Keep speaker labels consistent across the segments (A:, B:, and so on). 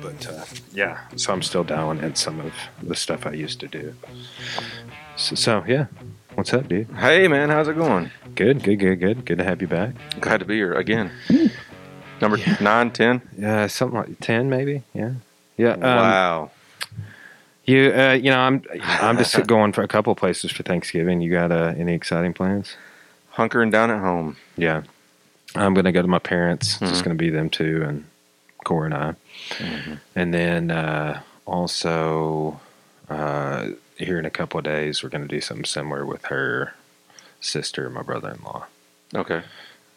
A: But uh, yeah, so I'm still dialing in some of the stuff I used to do. So, so yeah, what's up, dude?
B: Hey man, how's it going?
A: Good, good, good, good. Good to have you back.
B: Glad to be here again. Number nine, ten.
A: Yeah, something like ten, maybe. Yeah, yeah. Um,
B: wow.
A: You, uh, you know, I'm, I'm just going for a couple of places for Thanksgiving. You got uh, any exciting plans?
B: Hunkering down at home.
A: Yeah, I'm gonna go to my parents. It's
B: Mhm.
A: just gonna be them two and Cora and I, and then uh, also uh, here in a couple of days we're gonna do something similar with her sister, my brother-in-law.
B: Okay.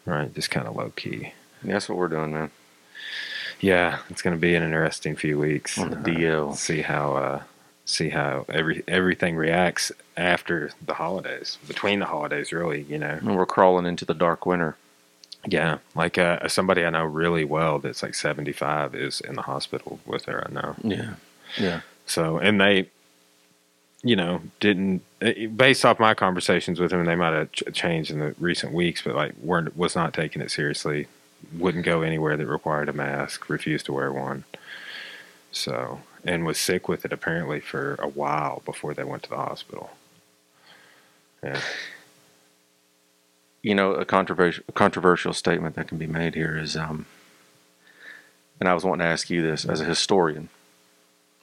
A: Right, just kind of low key.
B: That's what we're doing, man.
A: Yeah, it's gonna be an interesting few weeks
B: On the
A: Uh,
B: DL.
A: see how uh, see how every everything reacts after the holidays, between the holidays, really. You know.
B: And we're crawling into the dark winter.
A: Yeah, like uh, somebody I know really well that's like 75 is in the hospital with her. I know.
B: Yeah. Yeah.
A: So, and they, you know, didn't eh, based off my conversations with them, they might have ch- changed in the recent weeks, but like weren't was not taking it seriously. Wouldn't go anywhere that required a mask. Refused to wear one. So, and was sick with it apparently for a while before they went to the hospital. Yeah.
B: You know, a controversial controversial statement that can be made here is, um, and I was wanting to ask you this as a historian,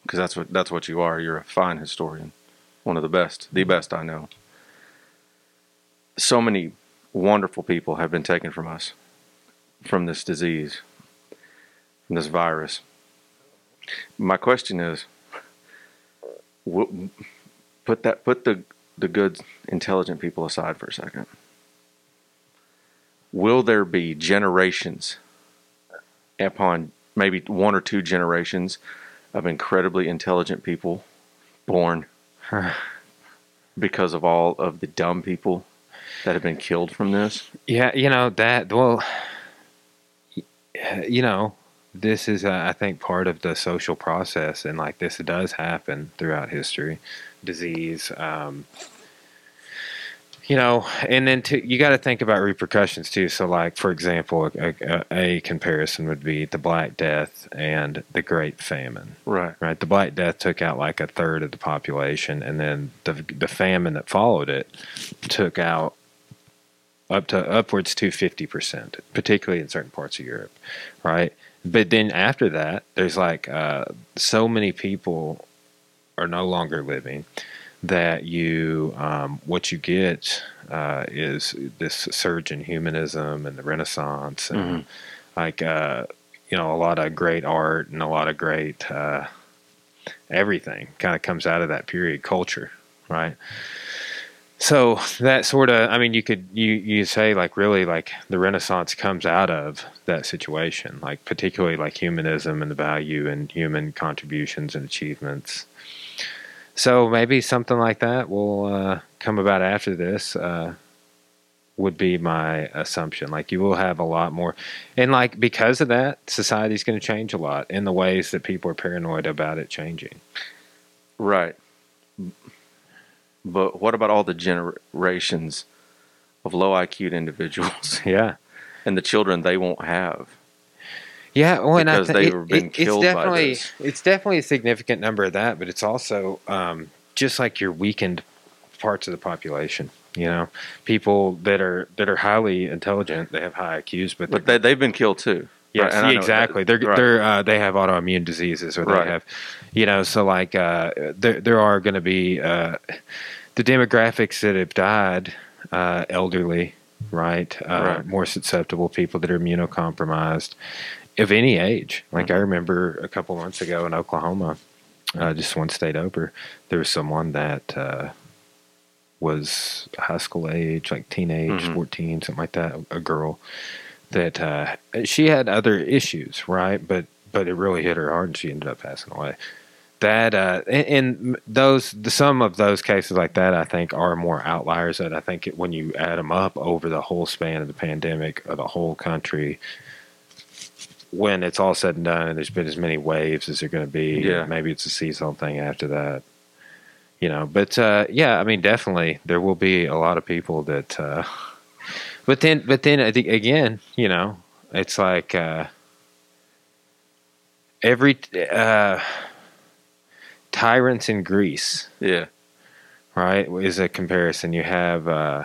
B: because that's what that's what you are. You're a fine historian, one of the best, the best I know. So many wonderful people have been taken from us, from this disease, from this virus. My question is, w- put that put the the good, intelligent people aside for a second. Will there be generations upon maybe one or two generations of incredibly intelligent people born because of all of the dumb people that have been killed from this?
A: Yeah, you know that. Well, you know, this is uh, I think part of the social process, and like this does happen throughout history. Disease, um, you know, and then to, you got to think about repercussions too. So, like for example, a, a, a comparison would be the Black Death and the Great Famine
B: Right.
A: right? The Black Death took out like a third of the population, and then the the famine that followed it took out up to upwards to fifty percent, particularly in certain parts of Europe, right? But then after that, there's like uh, so many people are no longer living that you um, what you get uh, is this surge in humanism and the Renaissance and
B: Mhm.
A: like uh, you know a lot of great art and a lot of great uh, everything kind of comes out of that period culture right so that sort of i mean you could you you say like really like the renaissance comes out of that situation like particularly like humanism and the value and human contributions and achievements. So maybe something like that will uh, come about after this uh, would be my assumption. Like you will have a lot more and like because of that society's going to change a lot in the ways that people are paranoid about it changing.
B: Right. But what about all the generations of low IQ individuals
A: yeah
B: and the children they won't have?
A: Yeah, well,
B: Because
A: think
B: they've
A: it-
B: been
A: it-
B: killed
A: it's
B: by
A: definitely
B: this.
A: it's definitely a significant number of that, but it's also um, just like your weakened parts of the population. You know, people that are that are highly intelligent, they have high IQs, but,
B: But they, they've been killed too.
A: Yes,
B: Right,
A: exactly.
B: that-
A: They're
B: right.
A: they're uh, they have autoimmune diseases, or they
B: Right.
A: have, you know, so like uh, there there are going to be uh, the demographics that have died, uh, elderly, right, uh,
B: Right.
A: more susceptible people that are immunocompromised, of any age. Like
B: Mm-hmm.
A: I remember a couple months ago in Oklahoma, uh, just one state over, there was someone that uh, was high school age, like teenage,
B: Mhm.
A: 14, something like that, a girl that uh, she had other issues, right? But but it really hit her hard, and she ended up passing away. That uh, and, those the some of those cases like that, I think, are more outliers. That I think it, when you add them up over the whole span of the pandemic of the whole country, when it's all said and done, and there's been as many waves as there're going to be,
B: Yeah.
A: maybe it's a seasonal thing after that. you know, but uh, yeah, I mean, definitely there will be a lot of people that. Uh, but then, but then I think again, you know, it's like uh, every uh, tyrants in Greece,
B: Yeah.
A: right? Is a comparison. You have uh,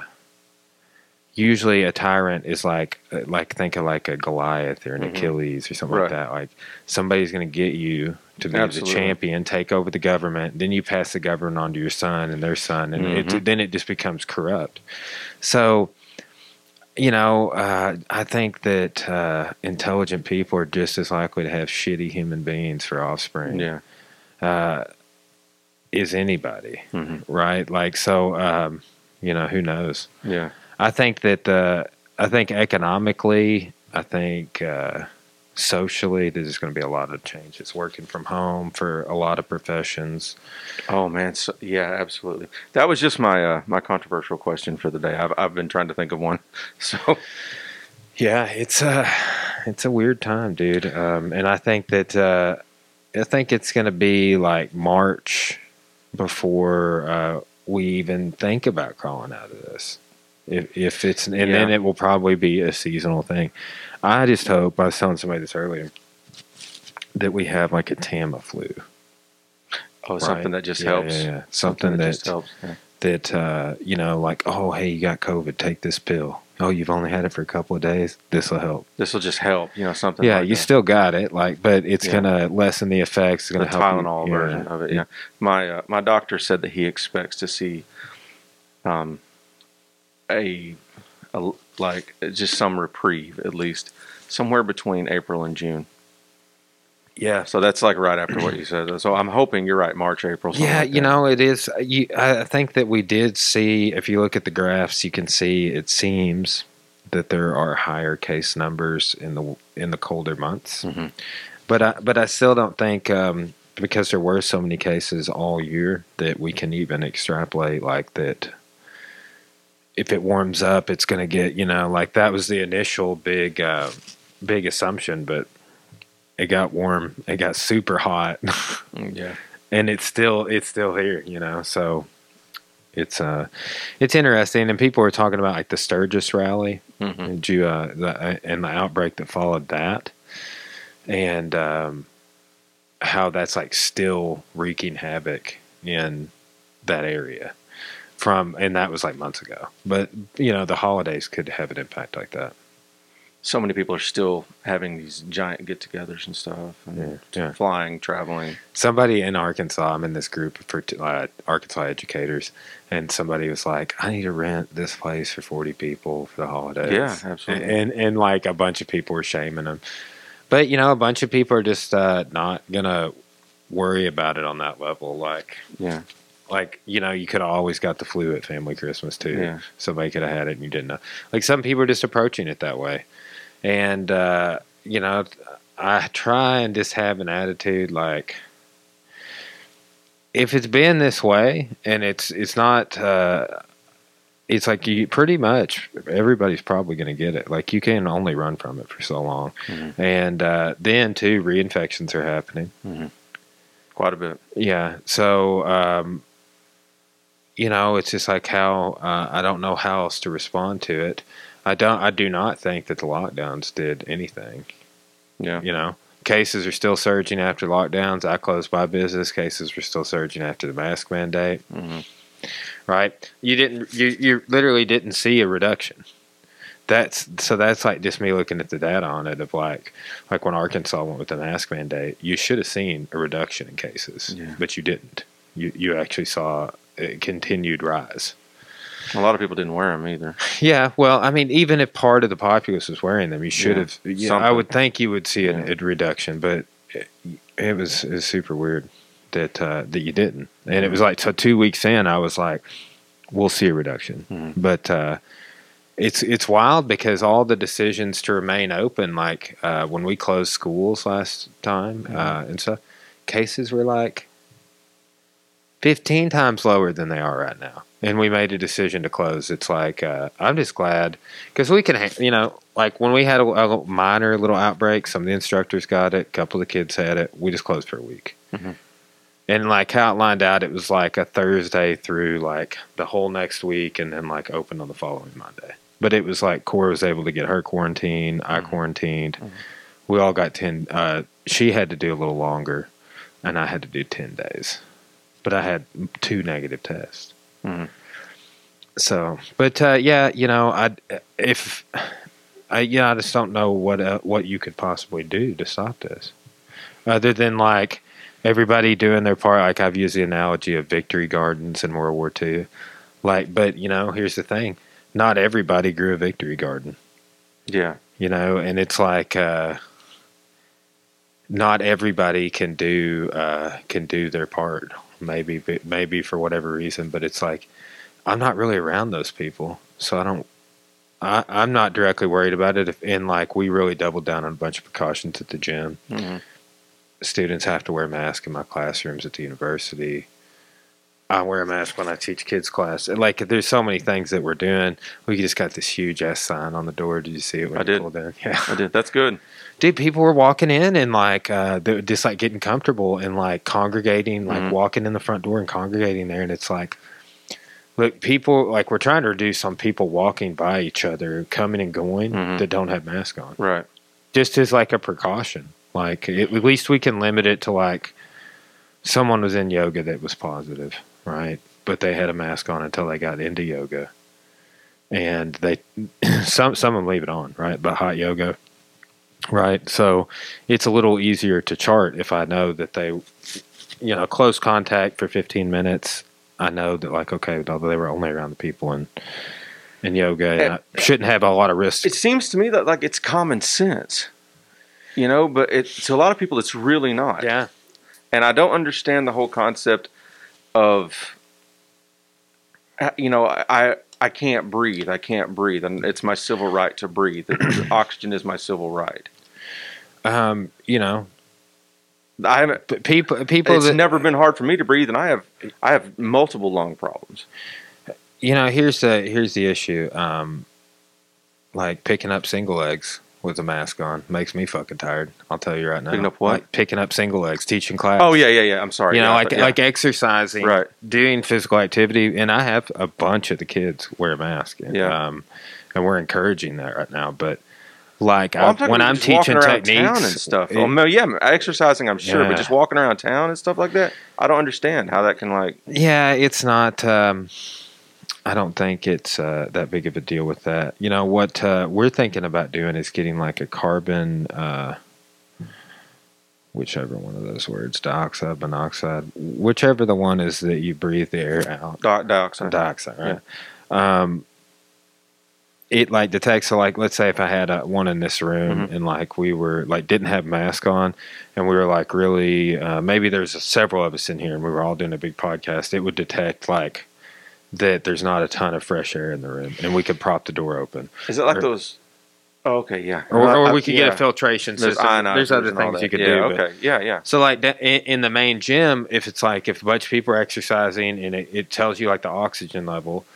A: usually a tyrant is like like think of like a Goliath or an
B: Mhm.
A: Achilles or something like that. Like somebody's going to get you to be
B: Absolutely.
A: the champion, take over the government, then you pass the government on to your son and their son, and it,
B: Mhm.
A: then it just becomes corrupt. So. You know, uh, I think that uh, intelligent people are just as likely to have shitty human beings for offspring
B: Yeah.
A: uh, is anybody,
B: hmm
A: right? Like, so, um, you know, who knows?
B: Yeah.
A: I think that, uh, I think economically, I think uh, socially, there's going to be a lot of changes. Working from home for a lot of professions.
B: Oh man, so, yeah, absolutely. That was just my uh, my controversial question for the day. I've I've been trying to think of one. So
A: Yeah, it's a, it's a weird time, dude. Um, and I think that, uh, I think it's going to be like March before uh, we even think about crawling out of this. If, if it's and then it will probably be a seasonal thing. I just hope I was telling somebody this earlier that we have like a Tamiflu,
B: oh, something that just
A: Yeah,
B: helps.
A: yeah, yeah. something, that
B: just helps. Yeah.
A: that uh, you know, like oh hey, you got COVID, take this pill. Oh, you've only had it for a couple of days. This will help.
B: This will just help. You know, something.
A: Yeah,
B: like
A: you
B: that.
A: still got it, like, but it's
B: Yeah.
A: gonna lessen the effects. It's gonna help you-
B: Tylenol
A: yeah.
B: version of it. Yeah, my uh, my doctor said that he expects to see, um, a, a like just some reprieve at least somewhere between April and June.
A: Yeah,
B: So that's like right after what you said. So I'm hoping you're right, March, April.
A: yeah.
B: like
A: You know, it is. You, I think that we did see. If you look at the graphs, you can see it seems that there are higher case numbers in the in the colder months.
B: Mhm.
A: But I but I still don't think um, because there were so many cases all year that we can even extrapolate like that. If it warms up, it's going to get you know like that was the initial big uh, big assumption, but it got warm. It got super hot.
B: Mm, Yeah,
A: and it's still it's still here, you know. So it's uh it's interesting, and people were talking about like the Sturgis rally,
B: hmm
A: and you uh the, and the outbreak that followed that, and um, how that's like still wreaking havoc in that area from and that was like months ago. But you know the holidays could have an impact like that.
B: So many people are still having these giant get-togethers and stuff, and
A: Yeah, yeah.
B: flying, traveling.
A: somebody in Arkansas, I'm in this group for uh, Arkansas educators, and somebody was like, "I need to rent this place for 40 people for the holidays."
B: Yeah, absolutely.
A: And and like a bunch of people were shaming them, but you know, a bunch of people are just uh, not gonna worry about it on that level. Like,
B: Yeah,
A: like you know, you could have always got the flu at family Christmas too.
B: Yeah.
A: Somebody could have had it and you didn't know. Like some people are just approaching it that way, and uh, you know, I try and just have an attitude like if it's been this way and it's it's not. Uh, it's like you pretty much everybody's probably going to get it. Like you can only run from it for so long,
B: Mhm.
A: and uh, then too reinfections are happening.
B: quite a bit.
A: Yeah. So, um, you know, it's just like how uh, I don't know how else to respond to it. I don't. I do not think that the lockdowns did anything.
B: Yeah,
A: You know, cases are still surging after lockdowns. I closed my business. Cases were still surging after the mask mandate.
B: hmm
A: Right. You didn't. You you literally didn't see a reduction. That's so. That's like just me looking at the data on it of like like when Arkansas went with the mask mandate. You should have seen a reduction in cases,
B: Yeah.
A: but you didn't. You you actually saw a continued rise.
B: A lot of people didn't wear them either.
A: Yeah, well, I mean, even if part of the populace was wearing them, you should
B: Yeah,
A: have. Yeah, I would think you would see an,
B: Yeah.
A: a reduction, but it, it was it was super weird that uh, that you didn't. And it was like so two weeks in, I was like, "We'll see a reduction,"
B: Mhm.
A: but uh, it's it's wild because all the decisions to remain open, like uh, when we closed schools last time uh, and stuff, cases were like. 15 times lower than they are right now. And we made a decision to close. It's like, uh, I'm just glad because we can, ha- you know, like when we had a, a minor little outbreak, some of the instructors got it, a couple of the kids had it. We just closed for a week.
B: Mhm.
A: and like how it lined out, it was like a Thursday through like the whole next week, and then like open on the following Monday. But it was like Cora was able to get her quarantine, I
B: Mhm.
A: quarantined.
B: Mhm.
A: We all got ten. Uh, she had to do a little longer, and I had to do ten days. But I had two negative tests.
B: Mhm.
A: So, but uh, yeah, you know, I if I yeah, I just don't know what uh, what you could possibly do to stop this, other than like everybody doing their part. Like I've used the analogy of victory gardens in World War II. Like, but you know, here's the thing: not everybody grew a victory garden.
B: Yeah.
A: You know, and it's like uh, not everybody can do uh, can do their part. Maybe maybe for whatever reason, but it's like I'm not really around those people, so I don't. I, I'm not directly worried about it. If, and like we really doubled down on a bunch of precautions at the gym.
B: Mhm.
A: Students have to wear masks in my classrooms at the university. I wear a mask when I teach kids class. And, Like there's so many things that we're doing. We just got this huge S sign on the door. Did you see it? When
B: I did.
A: pulled in? Yeah
B: I did. That's good.
A: Dude people were walking in and like uh they were just like getting comfortable and like congregating like
B: Mhm.
A: walking in the front door and congregating there and it's like look people like we're trying to reduce on people walking by each other coming and going
B: Mhm.
A: that don't have masks on
B: Right.
A: just as like a precaution like it, at least we can limit it to like someone was in yoga that was positive right but they had a mask on until they got into yoga and they some some of them leave it on right but hot yoga right so it's a little easier to chart if i know that they you know close contact for 15 minutes i know that like okay although they were only around the people in in yoga and I shouldn't have a lot of risk
B: It seems to me that like it's common sense, you know, but it, to a lot of people it's really not.
A: yeah
B: And I don't understand the whole concept of, you know, I I can't breathe. I can't breathe, and it's my civil right to breathe. Oxygen is my civil right.
A: Um you know
B: I haven't.
A: People, people
B: It's
A: that
B: never been hard for me to breathe, and I have I have multiple lung problems.
A: you know, here's the here's the issue. Um, like picking up single legs with a mask on makes me fucking tired. I'll tell you right now.
B: Picking up what?
A: Like picking up single legs, teaching class.
B: Oh yeah, yeah, yeah. I'm sorry.
A: you know,
B: Yeah,
A: like
B: yeah.
A: like exercising,
B: Right.
A: doing physical activity, and I have a bunch of the kids wear a mask.
B: Yeah.
A: um, and we're encouraging that right now. But like
B: Well, I'm
A: when I'm teaching techniques
B: and stuff.
A: it-
B: oh, no, yeah, exercising, I'm sure,
A: Yeah.
B: but just walking around town and stuff like that, I don't understand how that can like.
A: Yeah, it's not. Um, I don't think it's uh, that big of a deal with that. You know what uh, we're thinking about doing is getting like a carbon, uh, whichever one of those words, dioxide, monoxide, whichever the one is that you breathe the air out.
B: Di- dioxide.
A: Dioxide, right? Um, it like detects. So like, let's say if I had a, one in this room
B: Mhm.
A: and like we were like didn't have mask on, and we were like really uh, maybe there's several of us in here and we were all doing a big podcast. It would detect like that there's not a ton of fresh air in the room, and we could prop the door open,
B: Is it like
A: Or-
B: those? Oh, okay, yeah.
A: or, or
B: I-
A: we could
B: yeah.
A: get a filtration
B: There's
A: system. There's other things you could
B: yeah,
A: do. but-
B: Okay, yeah, yeah.
A: so like in, in the main gym, if it's like if a bunch of people are exercising and it, it tells you like the oxygen level,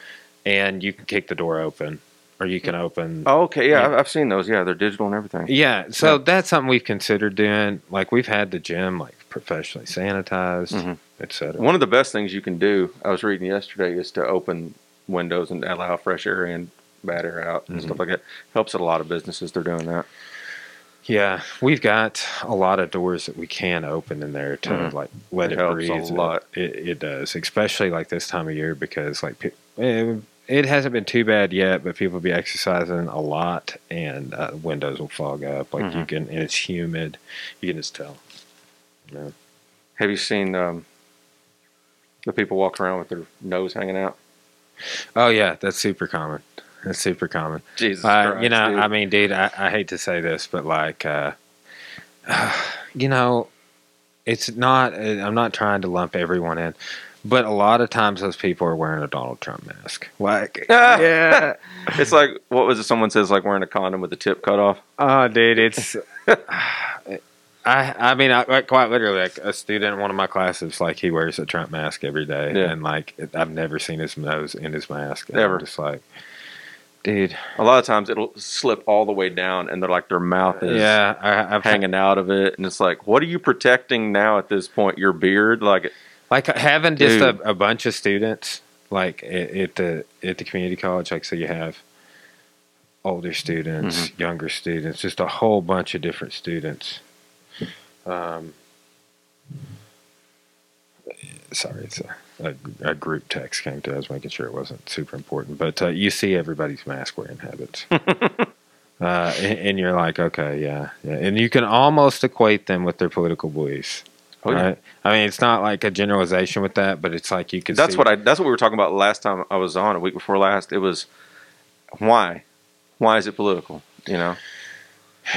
A: and you can kick the door open, or you can open.
B: Oh, okay, yeah,
A: Yeah.
B: I've, seen those. Yeah, they're digital and everything.
A: Yeah, so
B: Yeah.
A: that's something we've considered doing. Like we've had the gym like professionally sanitized,
B: Mhm.
A: et cetera.
B: One of the best things you can do, I was reading yesterday, is to open windows and allow fresh air in, bad air out, and
A: Mhm.
B: stuff like that. Helps at a lot of businesses. They're doing that.
A: Yeah, we've got a lot of doors that we can open in there to
B: Mhm.
A: like let
B: It
A: it, breathe.
B: a lot.
A: It, it does, especially like this time of year because like it, it hasn't been too bad yet, but people be exercising a lot and uh, windows will fog up. Like you
B: Mhm.
A: can, and it's humid. You can just tell. Yeah.
B: Have you seen um, the people walking around with their nose hanging out?
A: Oh yeah, that's super common. That's super common.
B: Jesus,
A: Uh,
B: Christ,
A: you know,
B: dude.
A: I mean, dude, I, I hate to say this, but like, uh, you know, it's not. I'm not trying to lump everyone in, but a lot of times those people are wearing a Donald Trump mask. Like, yeah,
B: it's like what was it? Someone says like wearing a condom with the tip cut off.
A: oh, dude, it's. I, I mean, I, like quite literally, like a student in one of my classes, like he wears a Trump mask every day,
B: Yeah.
A: and like I've never seen his nose in his mask. And I'm
B: Ever.
A: just like, dude.
B: A lot of times it'll slip all the way down, and they're like their mouth is
A: Yeah, I,
B: hanging out of it, and it's like, what are you protecting now at this point? Your beard, like,
A: like having just a, a bunch of students like at, at the at the community college. Like so, you have older students, younger students, just a whole bunch of different students. Um, sorry, it's a, a, a group text came to us, making sure it wasn't super important. But uh, you see everybody's mask wearing habits. Uh, and, and you're like, okay, yeah, yeah, and you can almost equate them with their political beliefs.
B: Oh, yeah.
A: right? I mean, it's not like a generalization with that, but it's like you could.
B: that's
A: see,
B: what I. That's what we were talking about last time I was on a week before last. It was why, why is it political? You know,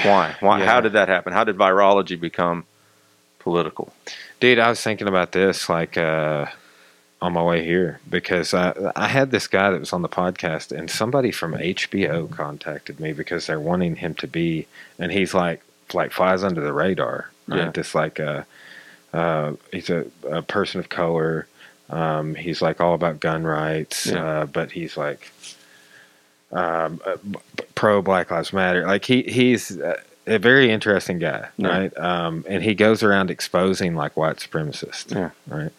B: why? Why?
A: Yeah.
B: How did that happen? How did virology become political?
A: dude. I was thinking about this like uh, on my way here because I I had this guy that was on the podcast, and somebody from HBO contacted me because they're wanting him to be, and he's like like flies under the radar, right?
B: Yeah.
A: Just like uh, uh, he's a, a person of color. Um, he's like all about gun rights,
B: Yeah.
A: uh, but he's like um, uh, pro Black Lives Matter. Like he he's a very interesting guy,
B: Yeah.
A: right? Um, and he goes around exposing like white supremacists,
B: Yeah.
A: right?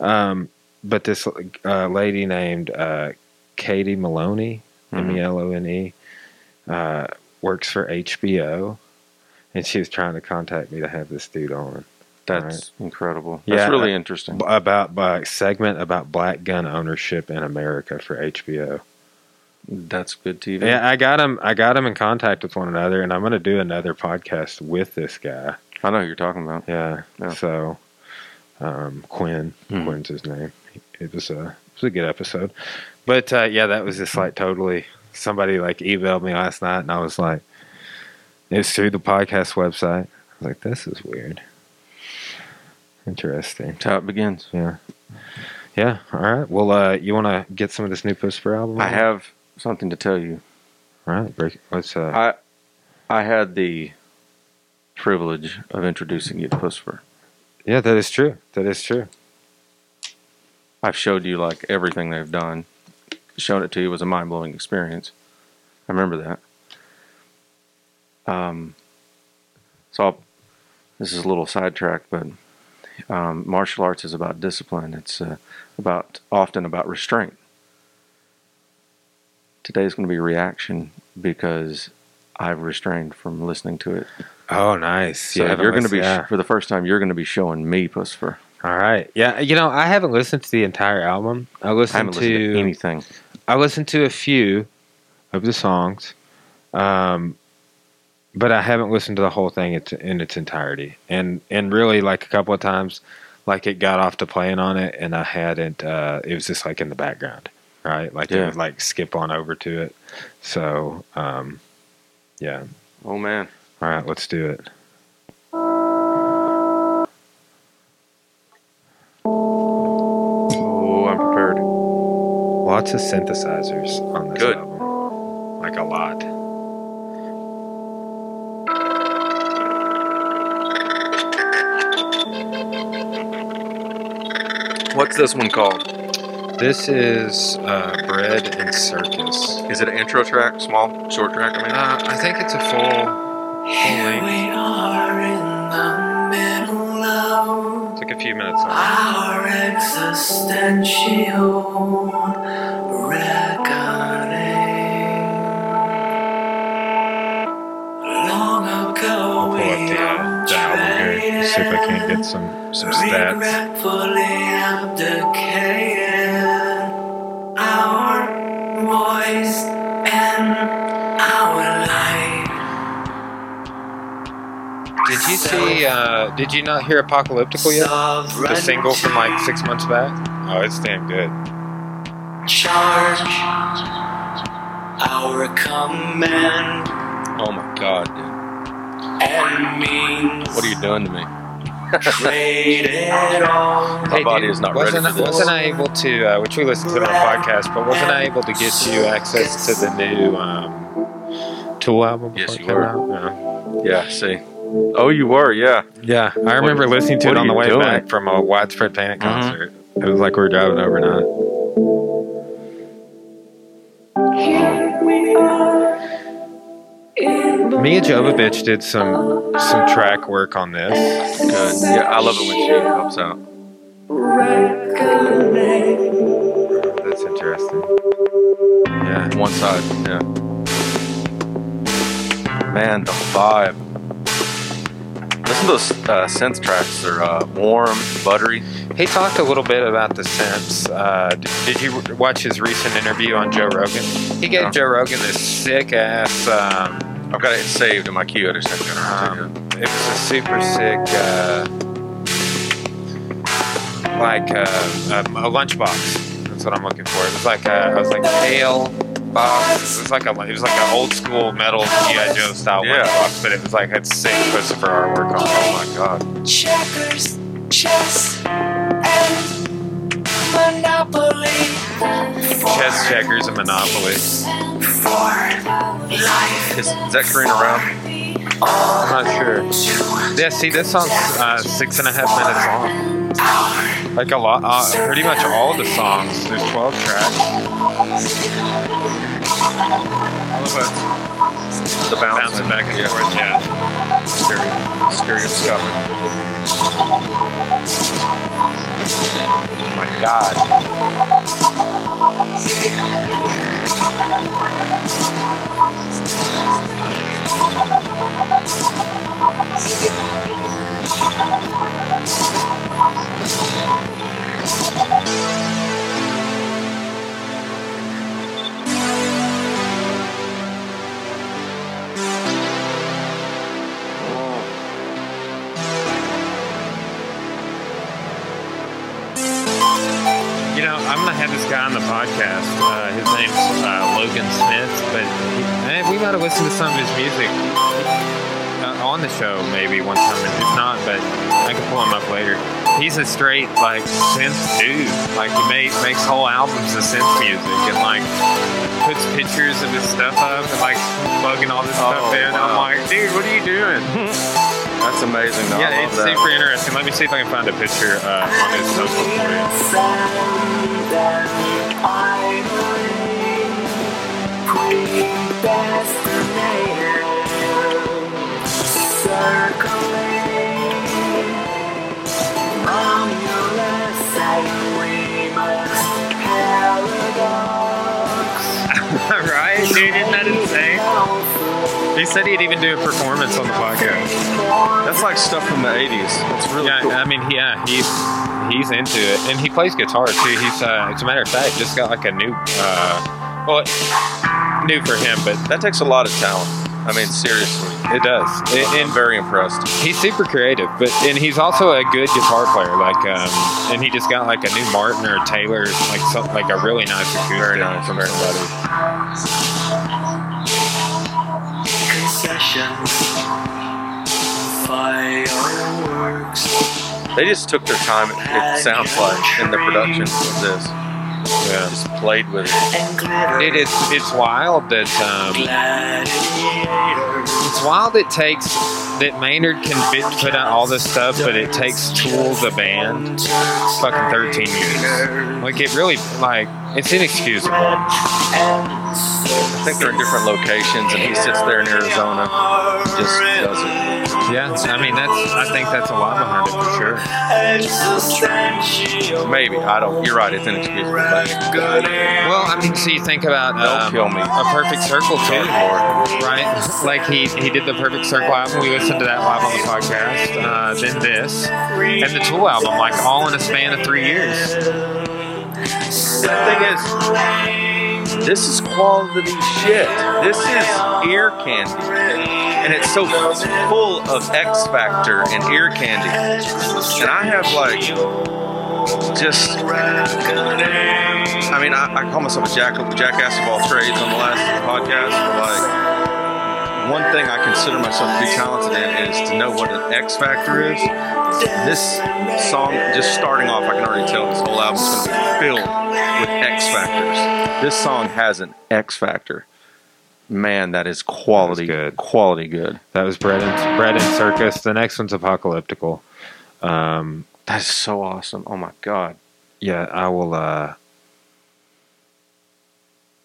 A: Um, but this uh, lady named uh, Katie Maloney, M. E L O N E, uh, works for HBO, and she was trying to contact me to have this dude on
B: That's incredible.
A: Yeah,
B: That's really
A: uh,
B: interesting.
A: About by a segment about black gun ownership in America for HBO.
B: That's good TV.
A: Yeah, I got him. I got him in contact with one another, and I'm going to do another podcast with this guy.
B: I know who you're talking about.
A: Yeah.
B: Yeah.
A: So, um, Quinn,
B: Hmm.
A: Quinn's his name. It was a it was a good episode, but uh, yeah, that was just like totally. Somebody like emailed me last night, and I was like, it's through the podcast website. I was like, this is weird. Interesting.
B: That's how it begins.
A: Yeah. Yeah. All right. Well, uh, you want to get some of this new Puscifer album?
B: I have something to tell you.
A: All right. Break. Let's. Uh,
B: I I had the privilege of introducing you to Puscifer.
A: yeah, that is true. That is true.
B: I've showed you like everything they've done. Showing it to you was a mind blowing experience. I remember that. Um, so I'll, this is a little sidetrack, but um, martial arts is about discipline. It's uh, about often about restraint. Today's going to be reaction because I've restrained from listening to it.
A: Oh, nice.
B: So
A: you
B: you're going to be
A: yeah.
B: for the first time. You're going to be showing me Puscifer.
A: All right. Yeah. You know, I haven't listened to the entire album. I
B: I
A: listened
B: listened
A: to,
B: to anything.
A: I listened to a few of the songs, um, but I haven't listened to the whole thing in its entirety. And and really, like a couple of times, like it got off to playing on it, and I hadn't. Uh, it was just like in the background, right? Like it
B: Yeah.
A: would like skip on over to it. So, um, yeah.
B: Oh man.
A: All right, let's do it.
B: Oh, I'm prepared.
A: Lots of synthesizers on this
B: Good.
A: album, like a lot.
B: What's this one called?
A: This is uh, Bread and Circus.
B: Is it an intro track? Small, short track? I mean,
A: Uh, I think it's a full, full
C: Here
A: length.
C: we are in the middle of
A: It's like a few minutes long.
C: our existential
A: See if I can't get some some stats.
C: regretfully abdicated our voice and our life.
A: Did you see? Uh, did you not hear Apocalyptical yet? The single from like six months back. Oh, it's damn good.
C: Charge our command
B: oh my god, dude!
C: and means
B: What are you doing to me?
C: Trade it all.
B: My body is not ready
A: wasn't,
B: for this.
A: Wasn't I able to, uh, which we listened to on the podcast, but wasn't I able to get you access to the new um, Tool album?
B: Yes, you were.
A: out?
B: Yeah, see. Oh, you were, yeah.
A: Yeah. yeah, I remember listening to it on the way
B: doing?
A: back from a widespread panic
B: Mhm.
A: concert. It was like we were driving overnight.
C: Here
A: Mia Jovovich did some some track work on this.
B: Good. Yeah, I love it when she helps out.
A: That's interesting. Yeah.
B: One side, yeah. Man, the vibe. Listen to those uh, synth tracks. They're uh, warm, buttery.
A: He talked a little bit about the synths. Uh, did, did you watch his recent interview on Joe Rogan? He gave
B: No.
A: Joe Rogan this sick ass. Um,
B: I've got it saved in my queue. I just haven't got around to
A: um, it was a super sick, uh, like uh, um, a lunchbox. That's what I'm looking for. It was like a, I was like pale box. It was like a, it was like an old school metal GI Joe style
B: Yeah.
A: lunchbox, but it was like had sick Christopher artwork on. it.
B: Oh my god.
C: Checkers, chess, and Monopoly.
A: Chess checkers and Monopoly.
C: For life.
B: Is, is that Karina Round?
A: I'm not sure. Yeah, see, this song's uh, six and a half minutes long. Like a lot, uh, pretty much all the songs. There's 12 tracks.
B: The.
A: Bouncing back and forth, yeah.
B: Stereo, stereo scuff.
A: Oh my god. Know, I'm gonna have this guy on the podcast. Uh, his name's uh, Logan Smith, but we might have listened to some of his music uh, on the show maybe one time. If not, but I can pull him up later. He's a straight like synth dude. Like he made, makes whole albums of synth music and like puts pictures of his stuff up and like plugging all this stuff
B: Oh,
A: in. I'm like, dude, what are you doing?
B: That's amazing. Though. I
A: yeah,
B: love
A: it's
B: that.
A: super interesting. Let me see if I can find a picture uh, on his social for you. right, He said he'd even do a performance on the podcast.
B: That's like stuff from the 80s. That's really
A: Yeah,
B: cool.
A: I mean, yeah, he's he's into it, and he plays guitar too. He's, uh, as a matter of fact, just got like a new, uh, well, new for him, but
B: that takes a lot of talent. I mean, seriously.
A: it does. And,
B: I'm very impressed.
A: he's super creative, but and he's also a good guitar player. Like, um, and he just got like a new Martin or Taylor, like some, like a really nice acoustic
B: Very nice,
A: from
B: very
A: somebody.
B: They just took their time, it sounds like, in the production of this.
A: Yeah.
B: Just played with it.
C: and.
A: It is. It's wild that. Um, it's wild it takes that Maynard can bit, put out all this stuff, but it takes Tool the band fucking 13 years. Like it really like it's inexcusable.
B: I think they're in different locations, and he sits there in Arizona, just does it.
A: Yeah, I mean that's I think that's a lot behind it for sure.
B: Maybe I don't. You're right. It's inexcusable. But
A: Well, I mean, so you think about
B: Don't
A: um,
B: kill me.
A: a Perfect Circle too,
B: Lord.
A: right? Like he he did the Perfect Circle album. We listened to that live on the podcast. Uh, then this and the Tool album, like all in a span of three years.
B: the thing is, this is quality shit. This is ear candy, and it's so full of X Factor and ear candy. And I have like just. I mean, I, I call myself a jack, jackass of all trades on the last podcast. But like, one thing I consider myself to be talented in is to know what an X Factor is. This song, just starting off, I can already tell this whole album's going to be filled with X Factors. This song has an X Factor. Man, that is quality,
A: That good.
B: quality good.
A: That was Bread and Bread and Circus. The next one's Apocalyptical. Um,
B: That is so awesome. Oh my god.
A: yeah, I will. Uh,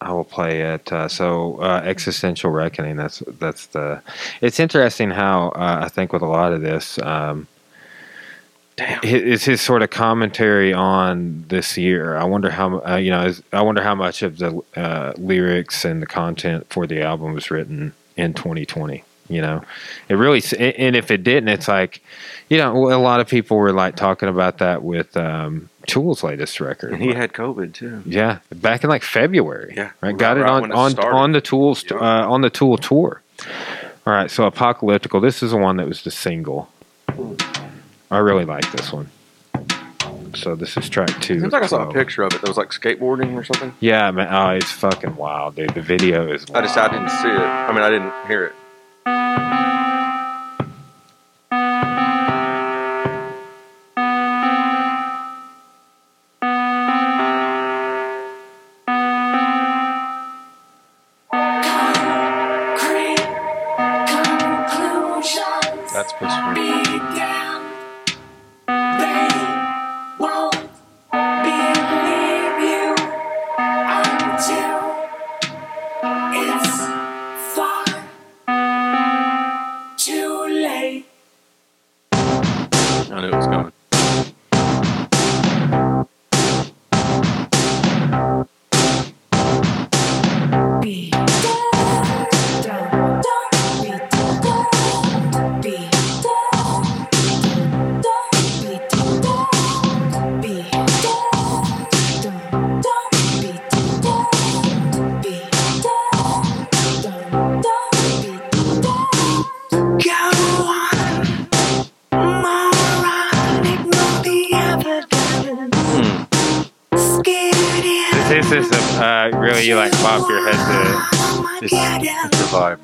A: I will play it. Uh, so, uh, existential reckoning. That's that's the. It's interesting how uh, I think with a lot of this, um,
B: Damn.
A: it's his sort of commentary on this year. I wonder how uh, you know. is- I wonder how much of the uh, lyrics and the content for the album was written in 2020. You know, it really. And if it didn't, it's like, you know, a lot of people were like talking about that with um, Tool's latest record.
B: And he had COVID too.
A: Yeah, back in like February.
B: Yeah,
A: right.
B: right-
A: Got it
B: right
A: on
B: it
A: on on the tools
B: Yeah.
A: uh, on the Tool tour. All right, so apocalyptical. This is the one that was the single. I really like this one. So this is track two.
B: Seems like I saw a
A: 12.
B: picture of it that was like skateboarding or something.
A: Yeah, man. Oh, it's fucking wild, dude. The video is.
B: I just I didn't see it. I mean, I didn't hear it.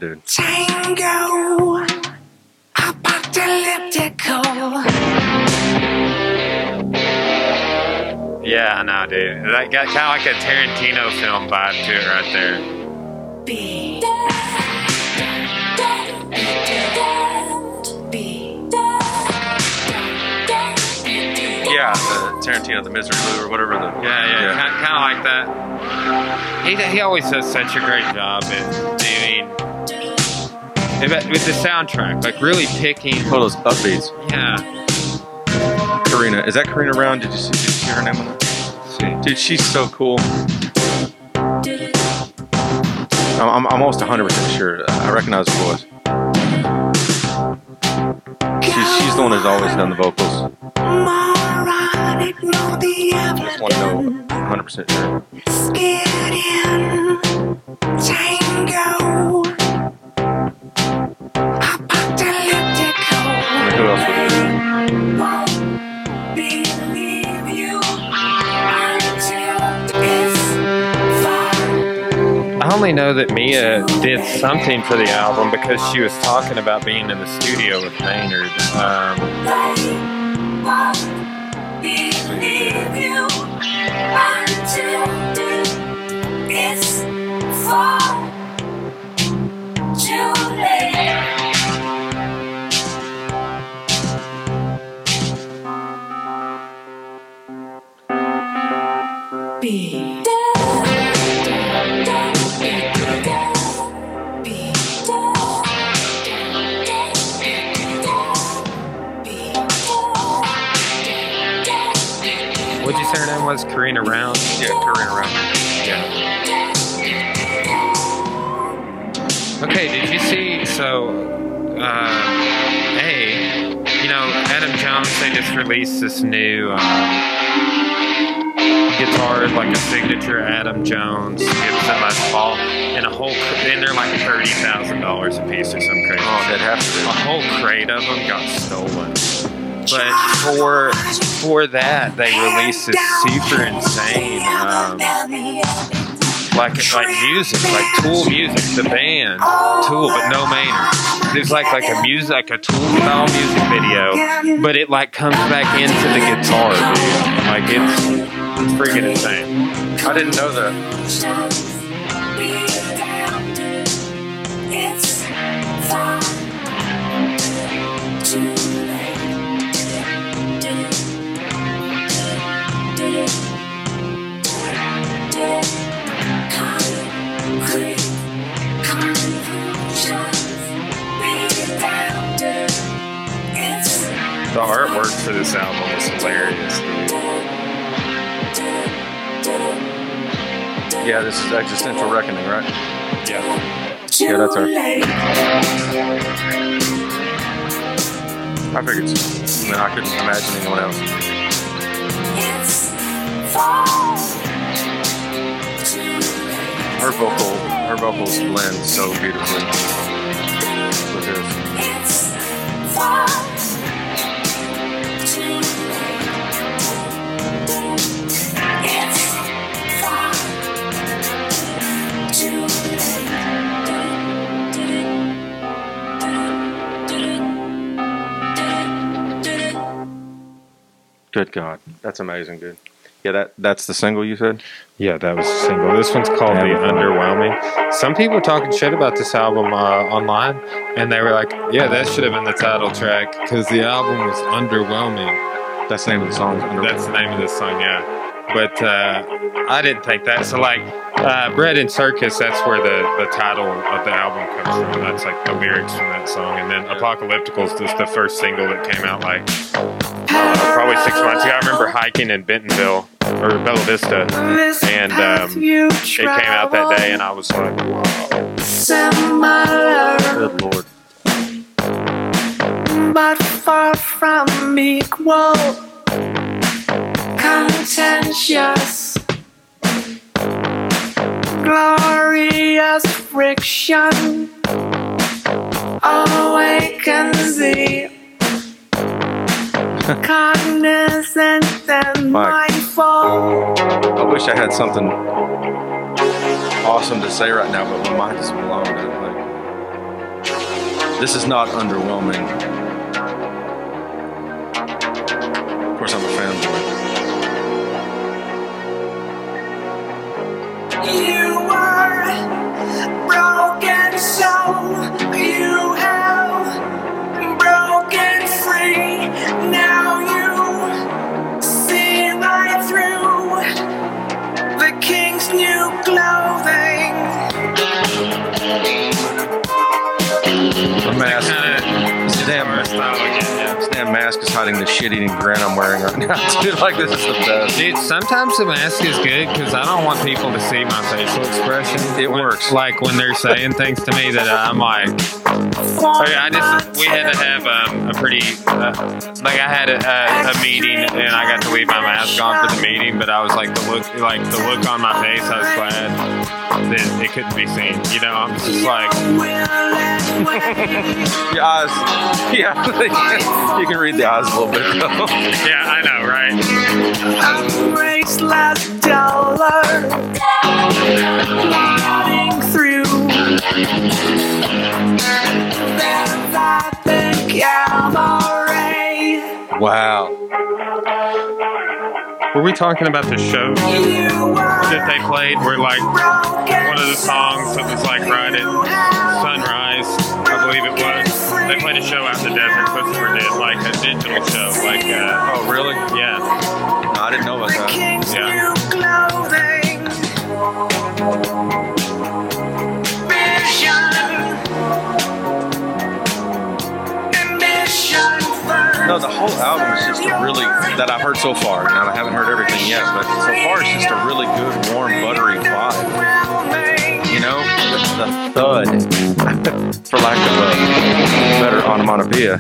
D: It's
B: dude.
D: Tango, apocalyptical.
A: Yeah, I know, dude. That got kind of like a Tarantino film vibe to it right there.
D: Be. Be.
B: Yeah, the Tarantino, the Misirlou, or whatever the.
A: Yeah, yeah, Kind, kind of like that. He, he always does such a great job at doing with the soundtrack, like really picking.
B: All those upbeats.
A: Yeah,
B: Karina, is that Karina Brown? Did you see, did you see her name on that? Dude, she's so cool. I'm, I'm, I'm almost 100% sure. I recognize her voice. She's, she's the one who's always done the vocals.
D: Moron, ignore the
B: I just want to know 100% sure. Who else would do it?
D: Won't believe you until it's far.
A: I only know that Mia did something for the album because she was talking about being in the studio with Maynard. Um,
D: They won't believe you until it's far too late. Be
A: what'd you say her name was? Karina Round.
B: Yeah, Karina Brown.
A: Okay, did you see? So, uh, hey, you know, Adam Jones, they just released this new um, guitar, like a signature Adam Jones Gibson Les Paul, and a whole, and they're like $30,000 a piece or some crazy
B: Oh, that has to
A: A whole crate of them got stolen. But for for that, they released this super insane, like like music, like Tool music, the band Tool, but no Maynard. There's like like a music, like a Tool style music video, but it like comes back into the guitar, dude. Like it's it's freaking insane.
B: I didn't know that.
A: Artwork for this album is hilarious.
B: Yeah, this is Existential Reckoning, right?
A: Yeah.
B: Yeah, that's her. I figured so. I mean, I couldn't imagine anyone else. Her vocal, her vocals blend so beautifully with this. Good God, that's amazing, dude. Yeah, that that's the single you said.
A: Yeah, that was a single. This one's called The Underwhelming. Some people were talking shit about this album uh, online, and they were like, yeah, that should have been the title track because the album was underwhelming.
B: That's the name of the song.
A: That's the name of the song, yeah. But uh, I didn't think that. So, like, uh, Bread and Circus, that's where the, the title of the album comes from. That's like the lyrics from that song. And then Apocalyptical is just the first single that came out, like, uh, probably six months ago. I remember hiking in Bentonville or Bella Vista, and um, it came out that day, and I was like, whoa.
C: Similar,
B: Good Lord.
C: but far from equal. Contentious, glorious friction awakens the cognizant and
B: Mike.
C: mindful.
B: I wish I had something awesome to say right now, but my mind is blown. Like, this is not underwhelming. Of course, I'm a fanboy.
C: You were broken, so you king's new clothing.
B: The mask,
A: Kind
B: this damn, damn mask is hiding the shit-eating grin I'm wearing right now. Dude, like this is the best.
A: Dude, sometimes the mask is good because I don't want people to see my facial expression.
B: It
A: When-
B: works.
A: Like when they're saying things to me that I'm like, okay, I just we had to have um, a pretty uh, like I had a, a, a meeting and I got to leave my mask on for the meeting, but I was like the look like the look on my face. I was glad that it couldn't be seen. You know, I'm just like,
B: Your eyes, yeah, you can read the eyes a little bit. though.
A: yeah, I know, right?
C: Dollar through. There's that big cavalry.
B: wow.
A: Were we talking about the show that they played? Where like one of the songs that was like right at sunrise, I believe it was. They played a show out in the desert. Christopher did like a digital show, like uh,
B: Oh, really?
A: yeah,
B: No, I didn't know about that.
A: Yeah.
B: No, the whole album is just a really that I've heard so far. Now I haven't heard everything yet, but so far it's just a really good, warm, buttery vibe. You know, the, thud, for lack of a better onomatopoeia.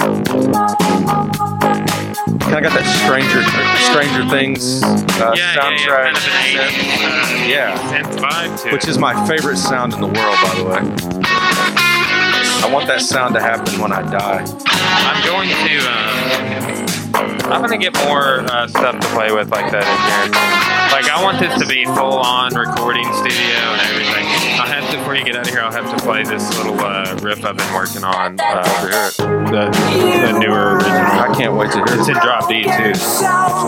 B: Kind of got that Stranger Stranger Things uh,
A: yeah,
B: soundtrack,
A: yeah, yeah, kind of an 80s, uh,
B: Yeah.
A: vibe
B: which is my favorite sound in the world, by the way. I want that sound to happen when I die.
A: I'm going to. Um, I'm gonna get more uh, stuff to play with like that in here. Like I want this to be full on recording studio and everything. I have to before you get out of here. I'll have to play this little uh, riff I've been working on. Uh, the, the newer original.
B: I can't wait to hear it.
A: It's in drop D too.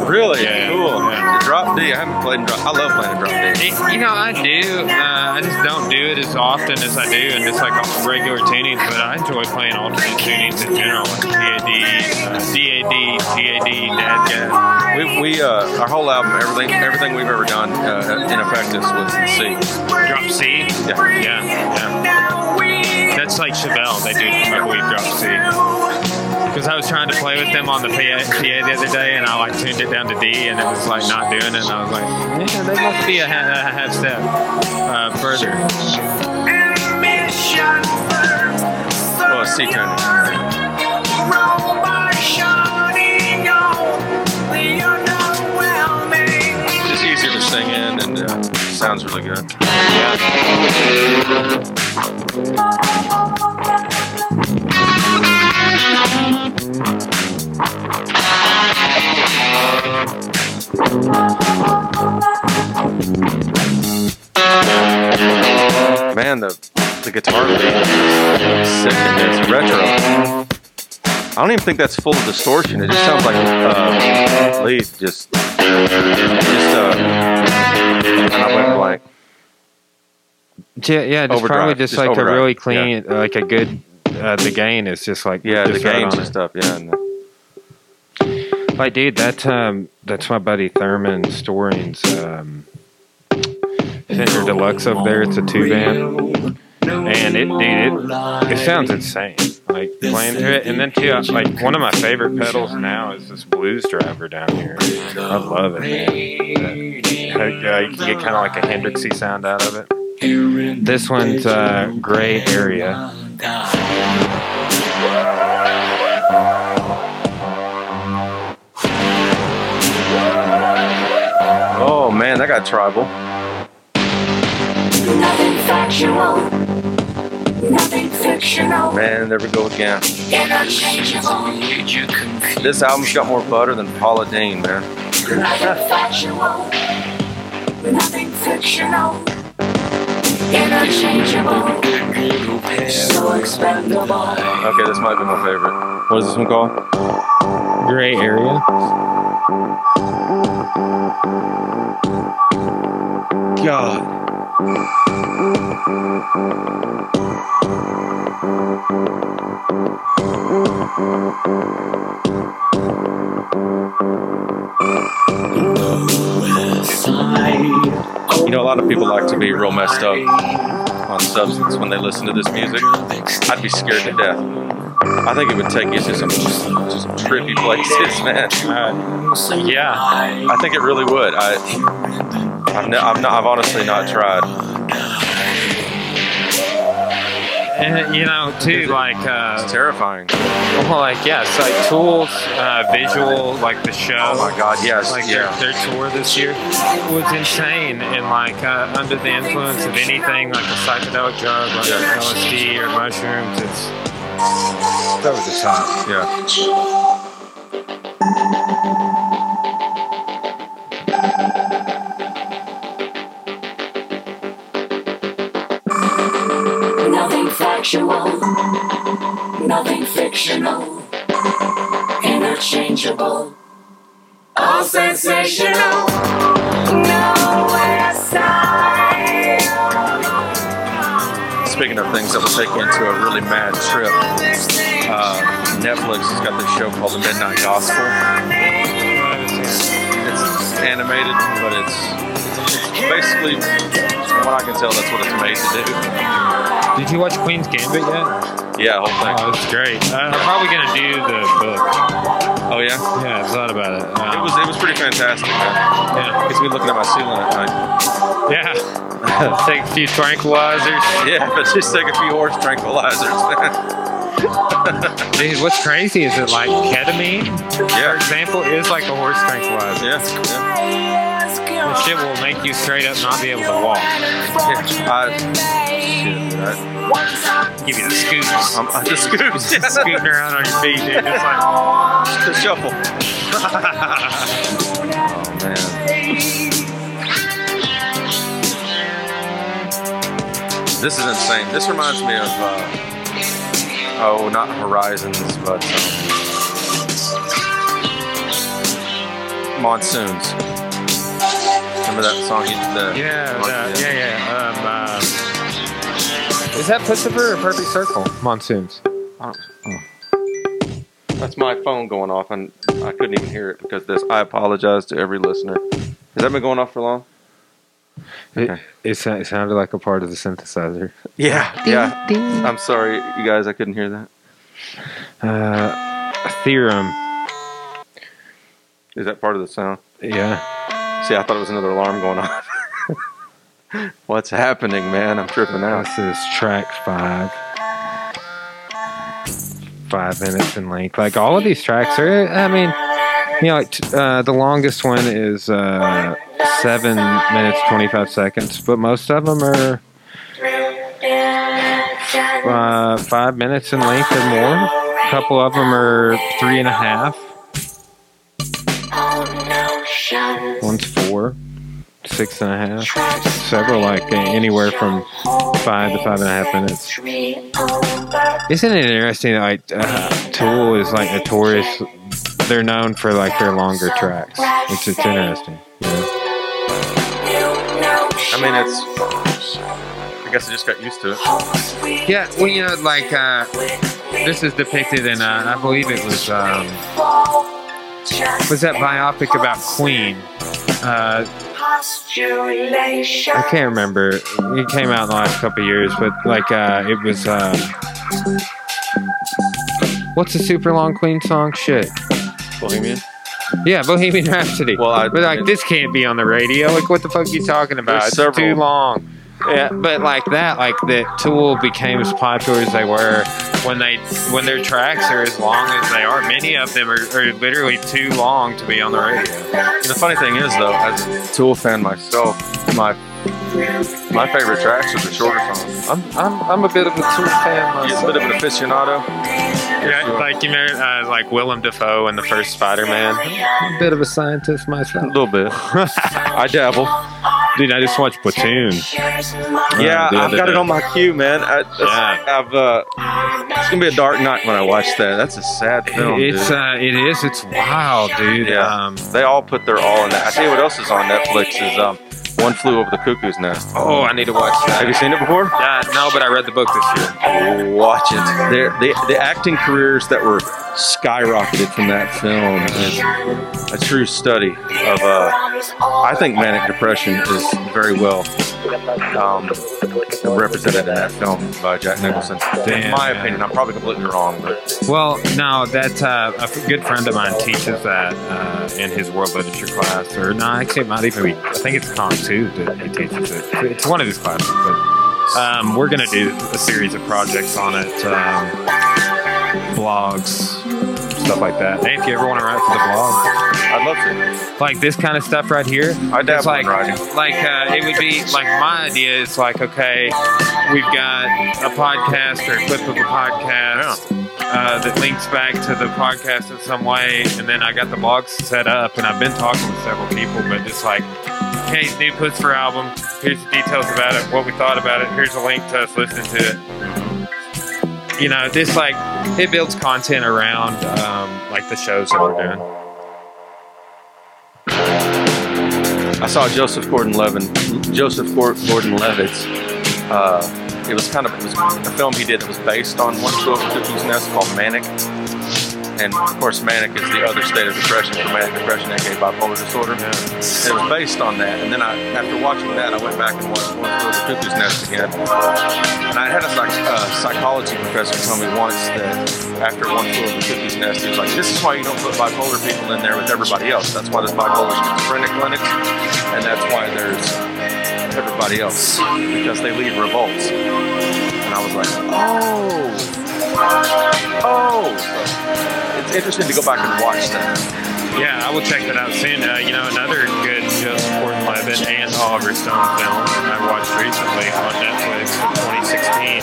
B: Really?
A: Yeah,
B: cool.
A: yeah.
B: Drop D. I haven't played in drop. I love playing in drop D.
A: It- you know, I do. Uh, I just don't do it as often as I do, and just like regular tunings. But I enjoy playing alternate tunings in general, like DAD, uh, DAD, TAD, DADGAD.
B: We, we uh, our whole album, everything, everything we've ever done uh, in Effectus was in C.
A: Drop C.
B: Yeah.
A: Yeah, yeah. That's like Chevelle. They do, I believe, drop C. Because I was trying to play with them on the PA, PA the other day, and I like tuned it down to D, and it was like not doing it. And I was like, yeah, they must be a, ha- a half step uh, further.
B: Well, C tuning. Sounds really good. Man, the the guitar beat is sick this retro. I don't even think that's full of distortion. It just sounds like uh, lead just just
A: Yeah, yeah, just
B: Overdrive,
A: probably just,
B: just
A: like
B: overdrive,
A: a really clean, uh, like a good. Uh, the gain is just like
B: Yeah, the
A: just right
B: gains
A: on
B: and stuff. Yeah, and the-
A: Like, dude, that um, that's my buddy Thurman Storing's um, Fender Deluxe over there. It's a two band, and it, dude, it it sounds insane. Like playing to it, and then too, I- like one of my favorite pedals now is this Blues Driver down here. I love it, man. Uh, you can get kind of like a Hendrixy sound out of it. This one's uh, Gray Area.
B: oh man, that got tribal.
E: Nothing factual, nothing fictional,
B: Man, there we go again. This album's got more butter than Paula Deen, man.
E: Nothing factual, nothing fictional, interchangeable, so expendable.
B: Okay, this might be my favorite. What is this one called?
A: Gray Area.
B: God. You know, a lot of people like to be real messed up on substance when they listen to this music. I'd be scared to death. I think it would take you to some just, just trippy places, man.
A: Uh, yeah.
B: I think it really would. I, I've, ne- I've, not, I've honestly not tried.
A: And you know, too, like, uh,
B: It's terrifying.
A: well, like, yes, like Tools, uh, visual, like the show.
B: Oh my God, yes,
A: Like
B: yeah.
A: their, their tour this year was insane, and like uh, under the influence of anything like a psychedelic drug, like
B: Yeah.
A: LSD or mushrooms, it's it's over the top.
B: Yeah.
E: Factual, nothing fictional, interchangeable, all sensational, nowhere side.
B: Speaking of things that will take you into a really mad trip, uh, Netflix has got this show called The Midnight Gospel. It's animated, but it's, it's basically, from what I can tell, that's what it's made to do.
A: Did you watch Queen's Gambit yet?
B: Yeah, whole thing.
A: Oh, it's great. Uh, I'm probably gonna do the book.
B: Oh yeah,
A: Yeah, I thought about it.
B: it
A: Um,
B: was it was pretty fantastic. Man.
A: yeah,
B: Gets me looking at my ceiling at night.
A: yeah. Take a few tranquilizers.
B: Yeah, but just take a few horse tranquilizers.
A: Dude, what's crazy is it like ketamine, for
B: Yeah,
A: example, is like a horse tranquilizer.
B: yeah, yeah.
A: You straight up not be able to walk.
B: I, shit,
A: Give you the scoots.
B: I'm, I just scoops.
A: Just scooting around on your feet, dude. Just like,
B: the shuffle. oh man. This is insane. This reminds me of uh, oh, not Horizons, but um, Monsoons. Remember that song? You, the,
A: yeah, the- yeah, yeah. Um, uh, is that Puscifer or Perfect Circle? Monsoons.
B: Oh, oh. That's my phone going off, and I couldn't even hear it because of this. I apologize to every listener. Has that been going off for long?
A: It,
B: Okay.
A: it, it sounded like a part of the synthesizer.
B: Yeah, yeah. I'm sorry, you guys. I couldn't hear that.
A: Uh, theorem.
B: Is that part of the sound?
A: Yeah.
B: See, I thought it was another alarm going on. What's happening, man? I'm tripping out.
A: This is track five. Five minutes in length. Like all of these tracks are, I mean, you know, like uh, the longest one is uh, seven minutes, 25 seconds, but most of them are uh, five minutes in length or more. A couple of them are three and a half. One's four, six and a half. Several like anywhere from five to five and a half minutes. Isn't it interesting? that, Like uh, Tool is like notorious. They're known for like their longer tracks. It's it's interesting. You know?
B: I mean, it's. I guess I just got used to it.
A: Yeah, well, you know, like uh, this is depicted in, uh, I believe it was um, was that biopic about Queen. Uh, I can't remember. It came out in the last couple of years, but like uh, it was. Um, what's a super long Queen song? Shit.
B: Bohemian.
A: Yeah, Bohemian Rhapsody.
B: Well, I-
A: but like this can't be on the radio. Like, what the fuck are you talking about? It's
B: several.
A: too long. Yeah, but like that, like the Tool became as popular as they were when they when their tracks are as long as they are. Many of them are, are literally too long to be on the radio.
B: The funny thing is, though, as a Tool fan myself, my my favorite tracks are the shorter songs.
A: I'm I'm, I'm a bit of a Tool fan
B: He's a bit of an aficionado.
A: Yeah, like you know, uh, like Willem Dafoe in the first Spider-Man. I'm a bit of a scientist myself.
B: A little bit. I dabble.
A: Dude, I just watched Platoon.
B: Yeah,
A: the
B: I've
A: other
B: got it on my queue, man. I,
A: Yeah.
B: I've. Uh, it's gonna be a dark night when I watch that. That's a sad film.
A: It's
B: dude.
A: uh, it is. It's wild, dude.
B: Yeah.
A: Um,
B: they all put their all in that. I tell you what else is on Netflix is um, One Flew Over the Cuckoo's Nest.
A: oh, I need to watch that.
B: Have you seen it before?
A: Uh, no, but I read the book this year.
B: Watch it. They're, the the acting careers that were skyrocketed from that film is a true study of. Uh, I think manic depression is very well um, represented in that film by Jack Nicholson. in my
A: man.
B: opinion, I'm probably completely wrong, but
A: Well, no, that uh, a good friend of mine teaches that uh, in his world literature class, or no, actually, it might even be. I think it's Comp too that he teaches it. It's one of his classes, but um, we're gonna do a series of projects on it, um, blogs, stuff like that. Hey, if you ever want to write for the blog,
B: I'd love to.
A: like this kind of stuff right here.
B: I dabble
A: it's like,
B: in writing.
A: like uh, it would be like my idea is like okay, we've got a podcast or a clip of a podcast uh, that links back to the podcast in some way, and then I got the blog set up, and I've been talking with several people, but just like. Hey, new Puscifer album. Here's the details about it, what we thought about it. Here's a link to us listening to it. You know, this like it builds content around um, like the shows that we're doing.
B: I saw Joseph Gordon-Levitt. Joseph Gordon-Levitt's. Uh, it was kind of it was a film he did that was based on One of Cuckoo's Nest called Manic. And of course, manic is the other state of depression for manic depression, aka bipolar disorder. It was based on that. And then I, after watching that, I went back and watched One Flew Over the Cuckoo's Nest again. And I had a psych, uh, psychology professor tell me once that after One Flew Over the Cuckoo's Nest, he was like, "This is why you don't put bipolar people in there with everybody else. That's why there's bipolar schizophrenic clinics, and that's why there's everybody else because they lead revolts." And I was like, "Oh, oh." Interesting to go back and watch that.
A: Yeah, I will check that out soon. Uh, you know, another good Joseph Gordon-Levitt and Oliver Stone film I watched recently on Netflix from 2016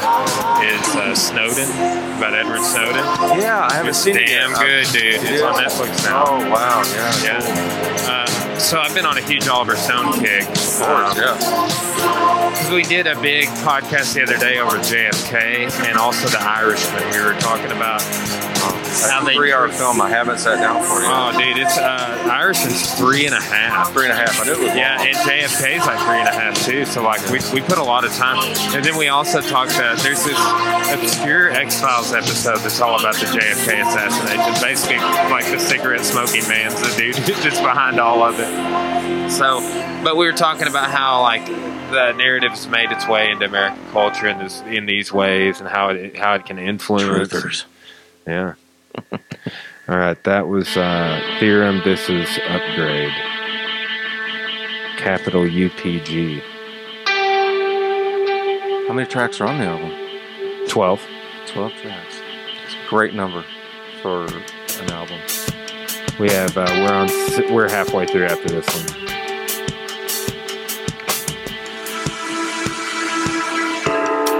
A: is uh, Snowden about Edward Snowden.
B: Yeah, I haven't
A: It's
B: seen it
A: damn good, dude. It's on Netflix now.
B: Oh wow, yeah,
A: Yeah. Uh, so I've been on a huge Oliver Stone kick.
B: Of course, yeah.
A: Because we did a big podcast the other day over JFK and also The Irishman. We were talking about how
B: That's a
A: they
B: three-hour film. I haven't sat down for you.
A: Oh, dude, it's uh, Irishman's three and a half.
B: Three and a half. I knew it was.
A: Yeah, and JFK's like three and a half too. So like we, we put a lot of time, and then we also talked about there's this obscure X Files episode that's all about the JFK assassination. Basically, like the cigarette smoking man's the dude just behind all of it. So, but we were talking about how like the narrative has made its way into American culture in this in these ways, and how it how it can influence.
B: Truthers.
A: Yeah. All right, that was uh, Theorem. This is Upgrade. Capital UPG.
B: How many tracks are on the album?
A: 12.
B: 12 tracks. It's a great number for an album.
A: We have, uh, we're on, we're halfway through after this one.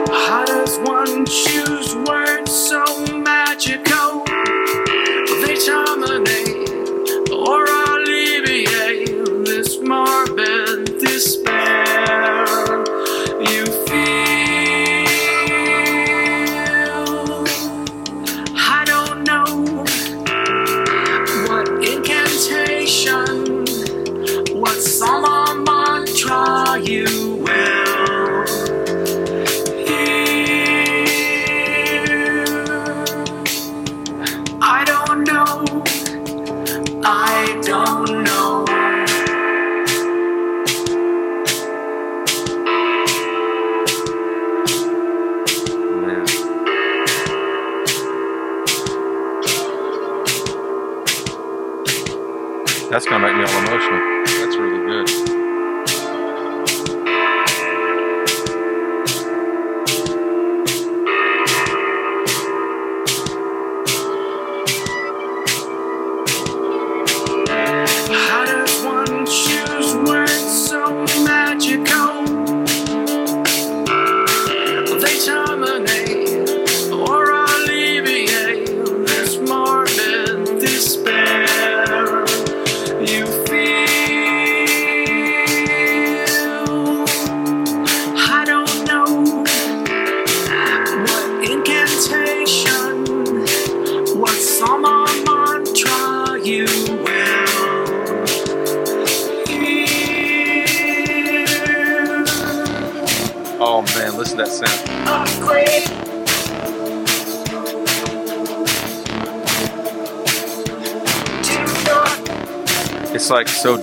C: How does one choose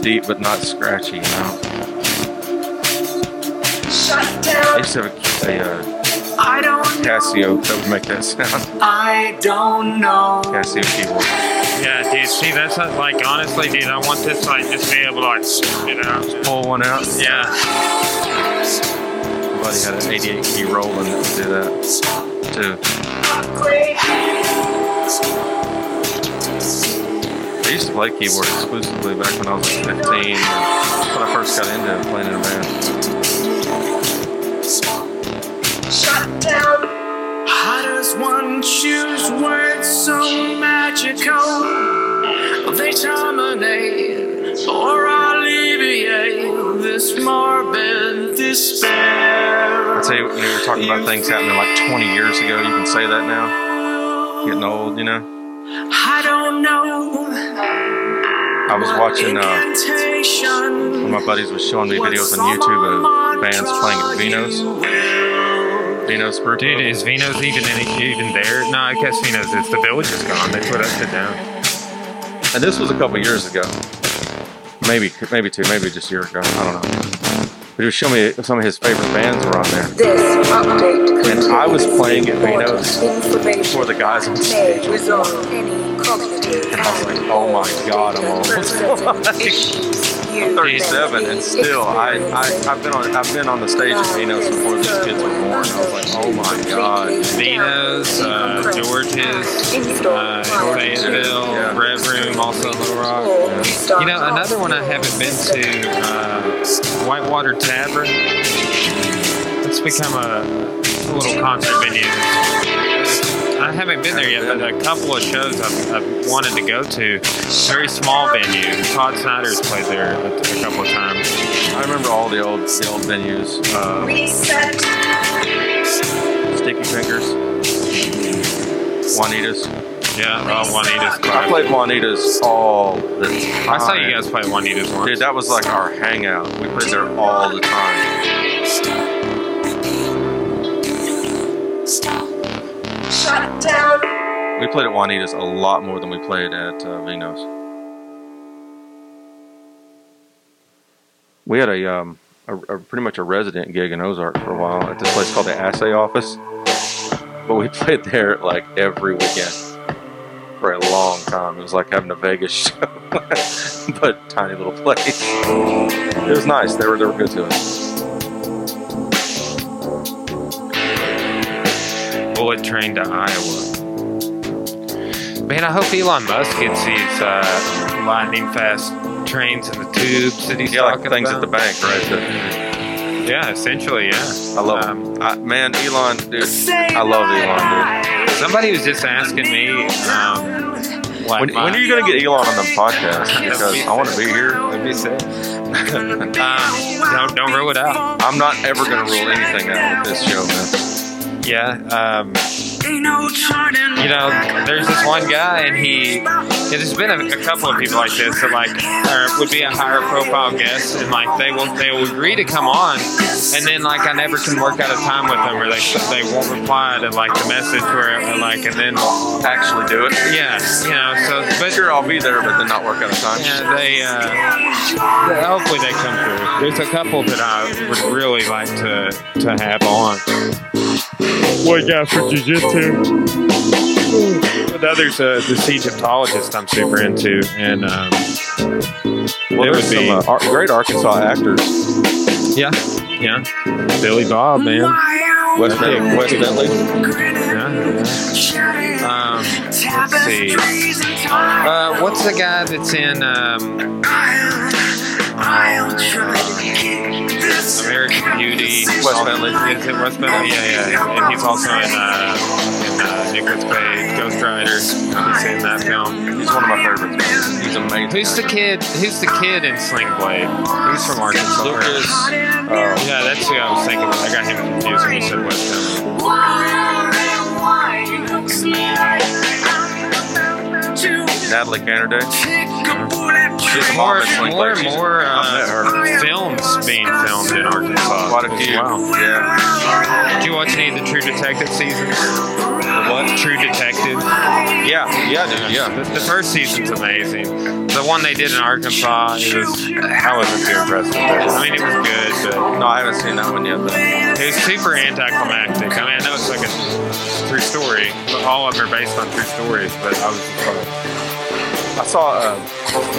B: deep but not scratchy, you know.
C: Shut
B: I
C: down.
B: used to have a, a uh,
C: I don't
B: Casio that would make that sound.
C: I don't know.
B: Casio keyboard.
A: Yeah, dude, see, that's not, like, honestly, dude, I want this, like, just be able to, like, you know.
B: Pull one out.
A: Yeah.
B: Buddy had an 88 key Roland that would do that too. To play keyboard exclusively back when I was like 15. When I first got into playing in a band.
C: Shut down. How does one choose words so magical? They terminate or alleviate this morbid despair.
B: I'd say you, know, you were talking about things happening like 20 years ago. You can say that now. Getting old, you know.
C: I
B: was watching. Uh, one of my buddies was showing me videos on YouTube of bands playing at Vino's. Vino's group.
A: Dude, is Vino's even any, even there? No, I guess Vino's is. The village is gone. They put us it down.
B: And this was a couple years ago. Maybe, maybe two, maybe just a year ago. I don't know. But he was showing me some of his favorite bands were on there.
F: This update
B: And I was playing at
F: contains
B: Vino's
F: important
B: before the guys on
F: that
B: stage And I was like, oh my God, I'm
F: you
B: I'm 37, and still, I, I, I've been on, I've been on the stage at Vino's before these kids were born. I was like, oh my God.
A: Vino's, uh, George's, uh,
B: Yeah.
A: Red Room, also Little Rock. You know, another one I haven't been to, uh, Whitewater Tavern. It's become a, a little concert venue. I haven't been there yet, but a couple of shows I've, I've wanted to go to. Very small venue. Todd Snider's played there a, a couple of times.
B: I remember all the old, the old venues. Uh,
C: Reset.
B: Sticky Fingers, Juanita's.
A: Yeah, uh, Juanita's.
B: I played Juanita's all the time.
A: I saw you guys play Juanita's once.
B: Dude, that was like our hangout. We played there all the time. We played at Juanita's a lot more than we played at uh, Vino's. We had a, um, a, a pretty much a resident gig in Ozark for a while at this place called the Assay Office, but we played there like every weekend. for a long time. It was like having a Vegas show, but tiny little place. It was nice. They were they were good to us.
A: Bullet train to Iowa. Man, I hope Elon Musk gets these uh, lightning fast trains in the tubes that he's
B: Yeah, like things
A: about.
B: at the bank, right? The-
A: Yeah, essentially, yeah.
B: I love
A: Um,
B: him. I, man, Elon, dude. I love Elon, dude.
A: Somebody was just asking me, um, like.
B: When,
A: my-
B: when are you going to get Elon on the podcast? Because I want to be here.
A: That'd be sick. um, don't don't rule it out.
B: I'm not ever going to rule anything out with this show, man.
A: Yeah. Um, you know, there's this one guy, and he. Yeah, there's been a, a couple of people like this that like are, would be a higher profile guest, and like they will they will agree to come on, and then like I never can work out a time with them where they they won't reply to like the message where like and then
B: Actually, do it.
A: yeah you know so but
B: Sure, I'll be there, but then not work out a time.
A: yeah they uh, hopefully they come through. There's a couple that I would really like to to have on. One guy for jujitsu. Another's uh, this Egyptologist I'm super into, and um,
B: Well,
A: It
B: there's
A: would be-
B: some uh, Ar- great Arkansas actors.
A: yeah, yeah, Billy Bob, man,
B: West, Ben- Wes Bentley.
A: yeah. Um, let's see, uh, what's the guy that's in um, American Beauty?
B: Wes Bentley.
A: Is it Wes Bentley? Yeah, yeah. And he's also in, uh, in uh, Nicolas Cage, Ghost Rider. He's in that film.
B: He's one of my favorites. Man. He's amazing.
A: Who's the kid? Who's the kid in Sling Blade? He's from Arkansas.
B: Lucas. Uh,
A: Yeah, that's who I was thinking. of. I got him confused when you said Wes Bentley.
B: Natalie Canerday. She's
A: More,
B: mom
A: more
B: Blade.
A: and more
B: I've met her.
A: uh, films being filmed in Arkansas.
B: Quite a few.
A: well.
B: Yeah.
A: Did you watch any of the True Detective seasons? What? True Detective.
B: Yeah. Yeah, dude. Yeah.
A: The, the first season's amazing. The one they did in Arkansas, it was I wasn't too impressed with it. I mean, it was good, but
B: No, I haven't seen that one yet. Though.
A: it was super anticlimactic. I mean, I know it's like a true story, but all of them are based on true stories. But I was just like,
B: I saw a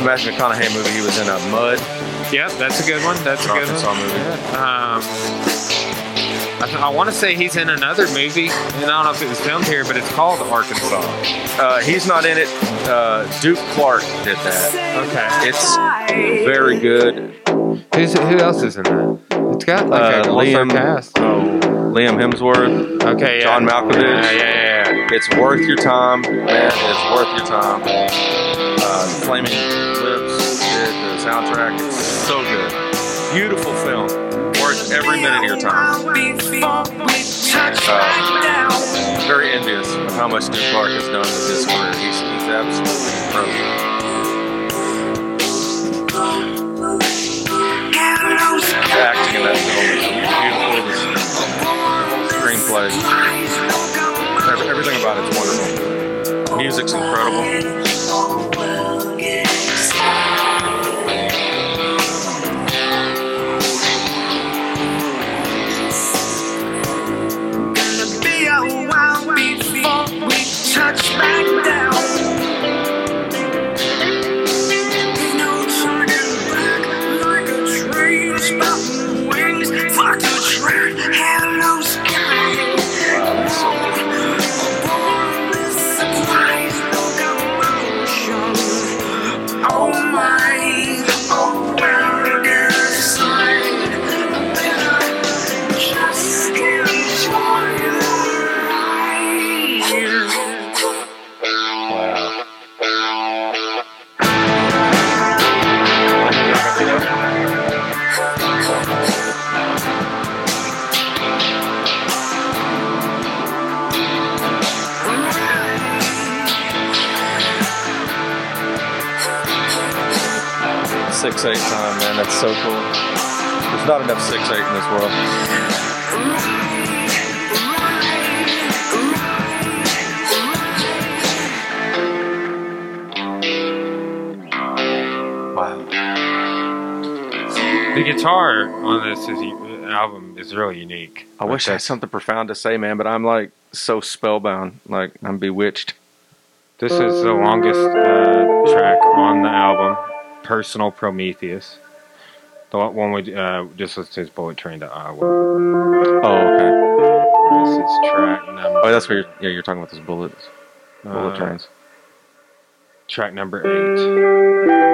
B: Matthew McConaughey movie. He was in a Mud.
A: yep, that's a good one. That's a good
B: Arkansas
A: one.
B: movie.
A: Um, I, I want to say he's in another movie, and I don't know if it was filmed here, but it's called Arkansas.
B: Uh, he's not in it. Uh, Duke Clark did that.
A: Okay.
B: It's very good.
A: Who's who else is in that? It's got like
B: Uh,
A: a all-star
B: Liam,
A: cast.
B: oh, Liam Hemsworth.
A: Okay, yeah.
B: John Malkovich.
A: Yeah, yeah, yeah. yeah.
B: It's worth your time, man. It's worth your time. Flaming Lips did the soundtrack. It's so good. Beautiful film. Worth every minute of your time. Uh, very envious of how much Duke Clark has done with his career. He's, he's absolutely incredible. Acting in that film is beautiful. The screenplay. Everything about it's wonderful. Music's incredible. Man. That's so cool. There's not enough six eight in this world. Wow.
A: The guitar on this is, album is really unique.
B: I wish I had something profound to say, man, but I'm like so spellbound. Like I'm bewitched.
A: This is the longest uh, track on the album, Personal Prometheus. The one we uh, just listened to Bullet Train to Iowa.
B: Oh, okay.
A: This is track number.
B: Oh, that's what you're, yeah, you're talking about those bullets, bullet
A: uh,
B: trains.
A: Track number eight.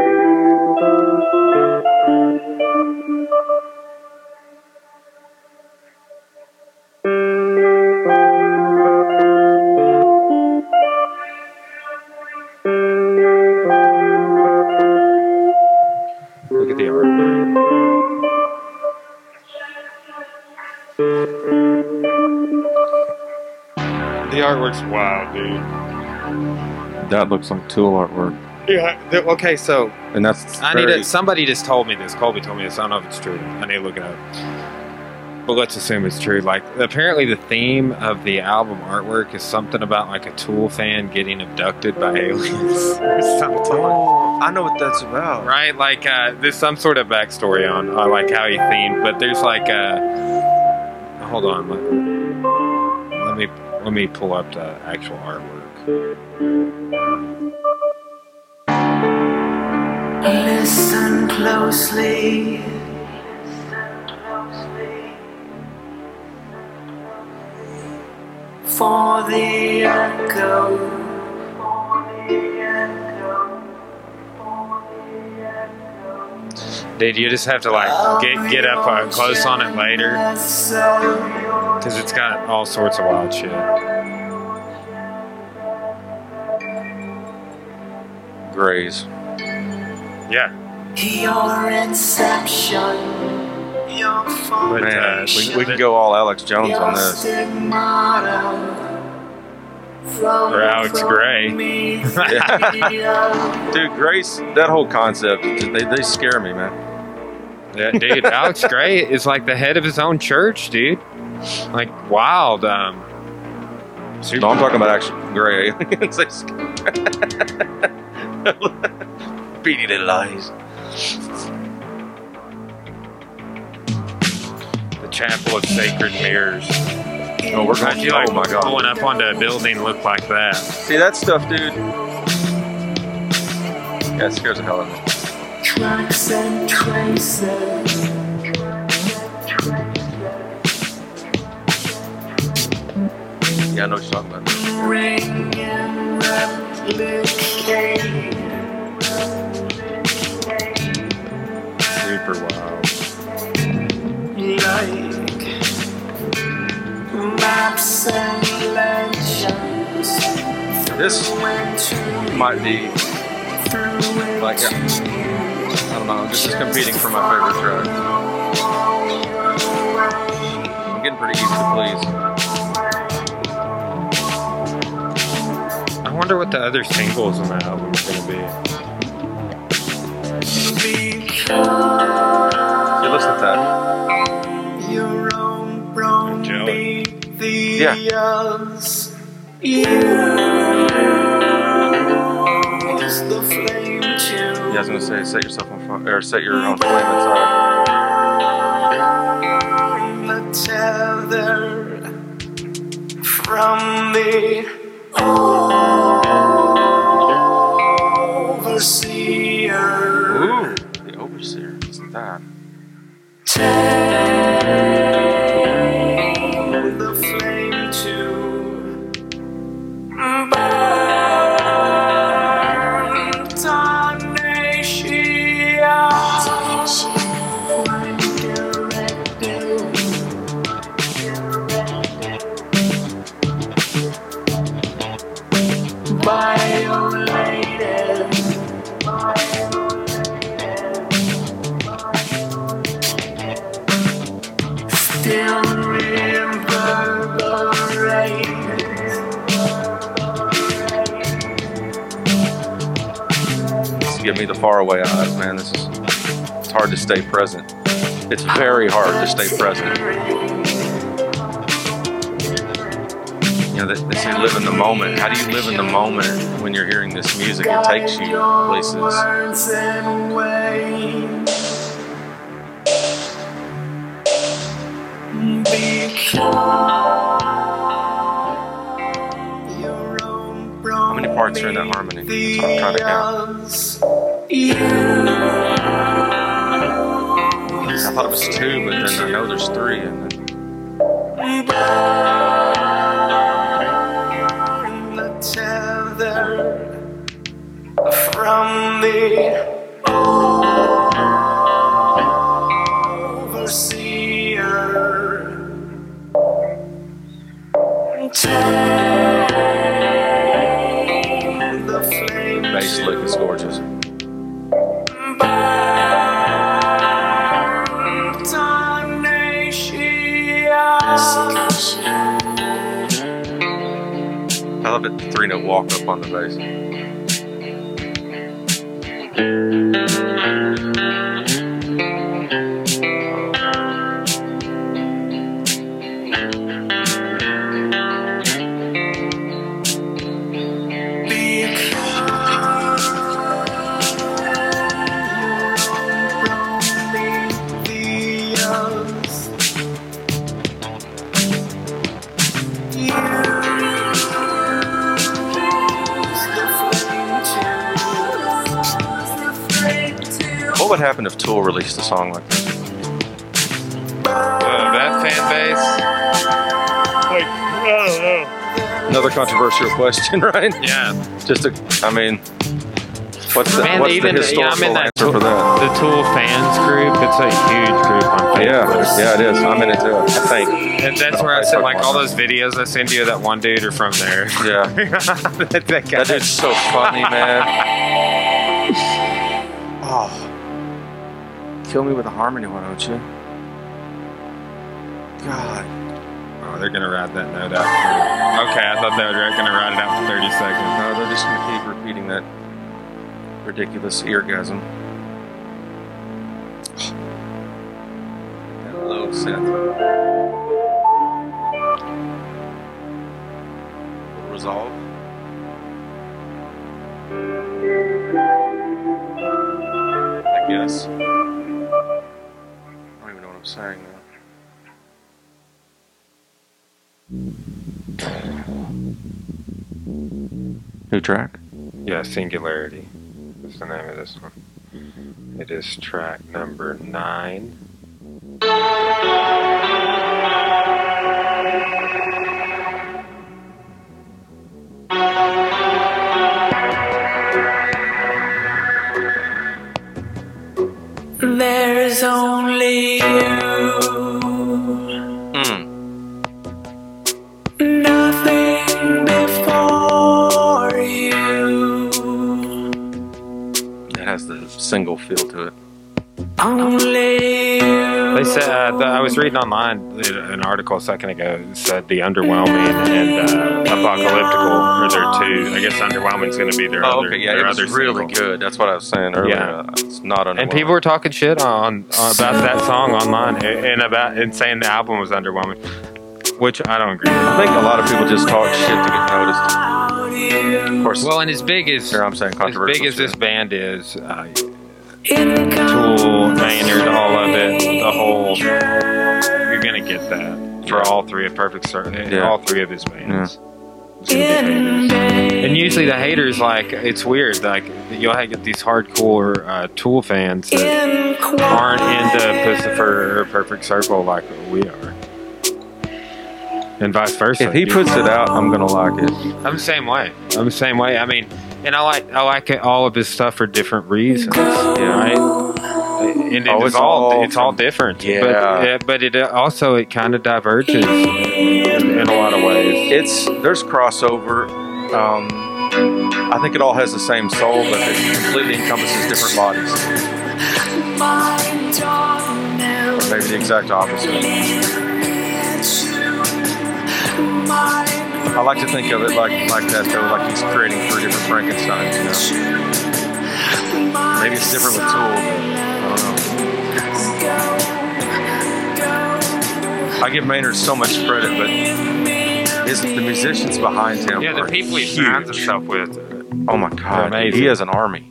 A: The artwork's wild, dude.
B: That looks like Tool artwork,
A: Yeah. Okay, so
B: and that's
A: I need
B: very-
A: to. Somebody just told me this. Colby told me this. I don't know if it's true. I need to look it up. But let's assume it's true. Like, apparently, the theme of the album artwork is something about like a Tool fan getting abducted by aliens or something.
B: Oh, I know what that's about.
A: Right? Like, uh, there's some sort of backstory on uh, like how he themed, but there's like, uh, hold on, let, let me pull up the actual artwork.
C: Listen closely. For the echo.
A: Dude, you just have to like get get up uh, close on it later because it's got all sorts of wild shit.
B: Grays.
A: Yeah,
C: Your inception. Your
A: but
B: Man,
A: uh,
B: we, we can go all Alex Jones on this.
A: Or Alex Grey.
B: Dude, Grace, that whole concept, they, they scare me, man.
A: yeah, dude, Alex Grey is like the head of his own church, dude. Like wild. Um, super-
B: No, I'm talking about actually gray aliens. They sc- Beady little eyes.
A: the Chapel of Sacred Mirrors.
B: Oh, we're
A: How'd
B: going.
A: you like
B: oh my god.
A: pulling up onto a building look like that?
B: See that stuff, dude? Yeah, it scares the hell out of me.
C: Tracks and traces.
B: Yeah, I know what you're talking about.
A: Super wild.
B: This might be like, I don't know, this is competing for my favorite track. I'm getting pretty easy to please.
A: Wonder what the other singles on that album are gonna be.
B: You listen to that.
C: Your own
A: Jelly.
C: Prometheus. Use the flame to
B: Yeah, I was gonna say, set yourself on fire, or set your own flame inside.
C: the tether from the
B: faraway eyes, man. This is it's hard to stay present. It's very hard to stay present. You know, they, they say live in the moment. How do you live in the moment when you're hearing this music? It takes you places. How many parts are in that harmony? That's what I'm trying to count. I thought it was two, but then I know there's three.
C: Tether from the
B: walk up on the bass. Would happen if Tool released a song like this?
A: Uh, that fan base, like I don't know.
B: Another controversial question, right?
A: Yeah,
B: Just a, I mean, what's the,
A: man.
B: what's
A: even
B: the
A: yeah, I'm
B: historical
A: in that
B: answer
A: Tool,
B: for that?
A: the Tool fans group. It's a huge group on Facebook.
B: Yeah, yeah, it is. I'm in it too. I think.
A: And that's where I said, like all those videos I send you. of That one dude are from there.
B: Yeah,
A: that, that guy.
B: that dude's so funny, man. Oh, kill me with a harmony, why don't you? God,
A: Oh, they're gonna ride that note out. Okay, I thought they were gonna ride it out for 30 seconds.
B: no, they're just gonna keep repeating that ridiculous eargasm. That low synth. Resolve. I guess. Saying now. New track?
A: Yeah, Singularity. That's the name of this one. It is track number nine.
E: There's only you,
B: Mm.
E: nothing before you.
B: It has the single feel to it.
E: Only.
A: They said uh, the, I was reading online uh, an article a second ago that said the underwhelming and uh, apocalyptical are their two. I guess underwhelming is going to be their
B: Oh,
A: other.
B: okay, yeah,
A: their
B: it was really
A: single.
B: good. That's what I was saying earlier.
A: Yeah.
B: Uh, It's not underwhelming.
A: And people were talking shit on, on about that song online and and about and saying the album was underwhelming, which I don't agree. with.
B: I think a lot of people just talk shit to get noticed. Of course,
A: Well, and as big as
B: I'm saying
A: as big as this band is, uh, Tool, Maynard, all of it, the whole, you're gonna get that for all three of Perfect Circle,
B: Yeah.
A: all three of his bands. It's gonna be haters. And usually the haters, like, it's weird. Like, you'll get these hardcore uh, Tool fans that aren't into Puscifer or Perfect Circle like we are. And vice versa.
B: If he
A: You-
B: puts it out, I'm gonna like it.
A: I'm the same way. I'm the same way. I mean, and I like I like it, all of his stuff for different reasons. Right? And it
B: Oh, it's
A: all,
B: all
A: it's all different.
B: Yeah.
A: But, uh, but it also it kind of diverges in, in a lot of ways.
B: It's there's crossover. Um, I think it all has the same soul, but it completely encompasses different bodies. Or maybe the exact opposite. I like to think of it like like that though, like he's creating three different Frankensteins. You know, maybe it's different with Tool. But I don't know. I give Maynard so much credit, but his the musicians behind him.
A: Yeah, the people he surrounds himself with.
B: Oh my god, he has an army.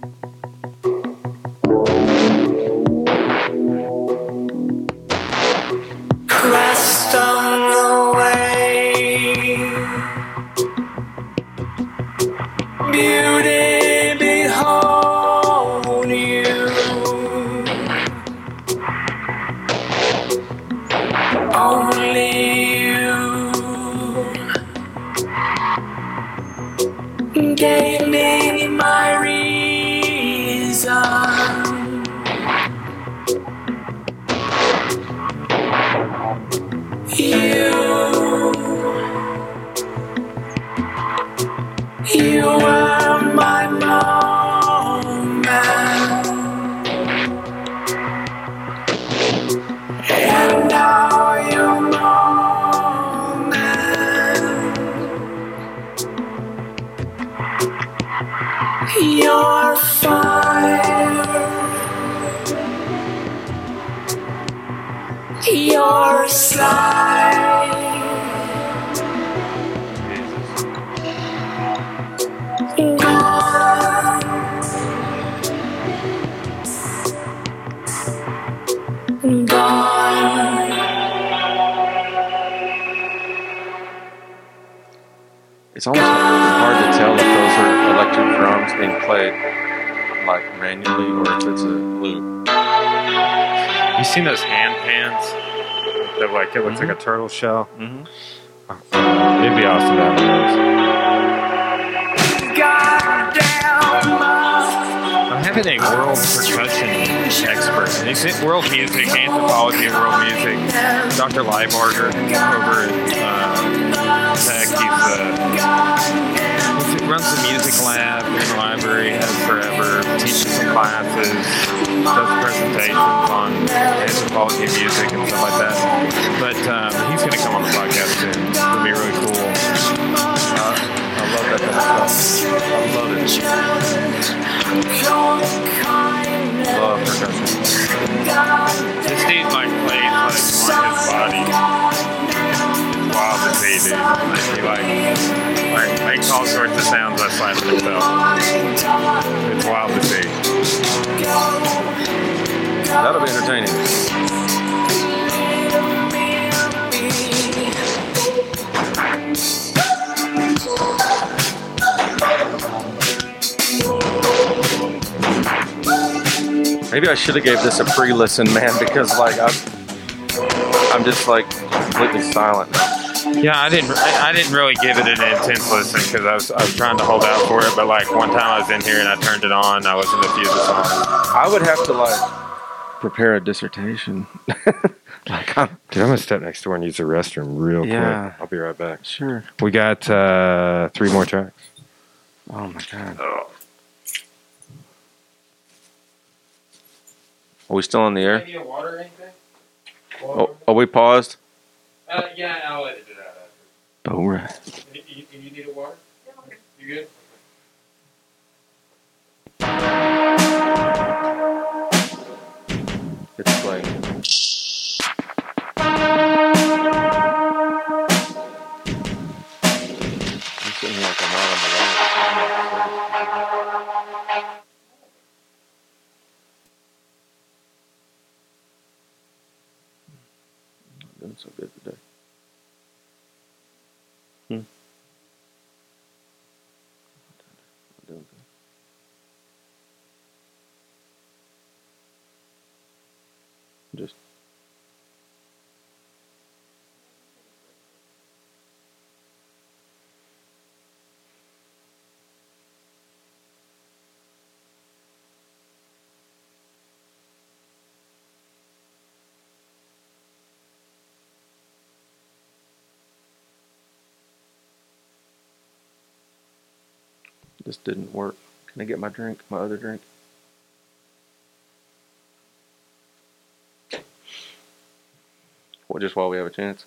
A: World music, anthropology of world music. Dr. Leibarger over at uh, Tech. He's uh, he runs the music lab in the library, has forever, teaches some classes, does presentations on anthropology of music and stuff like that. But um, he's going to come on the podcast soon. It'll be really cool. Uh, I love that kind of stuff. I love it. Love percussion. This dude like plays like on his body. It's wild to see. Like, like, like makes all sorts of sounds by slapping himself. It's wild to see.
B: That'll be entertaining. Maybe I should have gave this a pre-listen, man, because like I'm, I'm just like completely silent.
A: Yeah, I didn't. I, I didn't really give it an intense listen because I was I was trying to hold out for it. But like one time I was in here and I turned it on. I listened to a few of the songs.
B: I would have to like prepare a dissertation. like I'm
A: Dude, I'm gonna step next door and use the restroom real
B: Yeah.
A: quick. I'll be right back.
B: sure.
A: We got uh, three more tracks.
B: Oh my god. Are we still on the air?
A: Need a water or anything?
B: Oh, are we paused?
A: Uh, yeah, I'll edit it out
B: All right.
A: after. You, you, you need a water? You good?
B: Doing so good today. Hmm. Just this didn't work. Can I get my drink, my other drink? Well, just while we have a chance.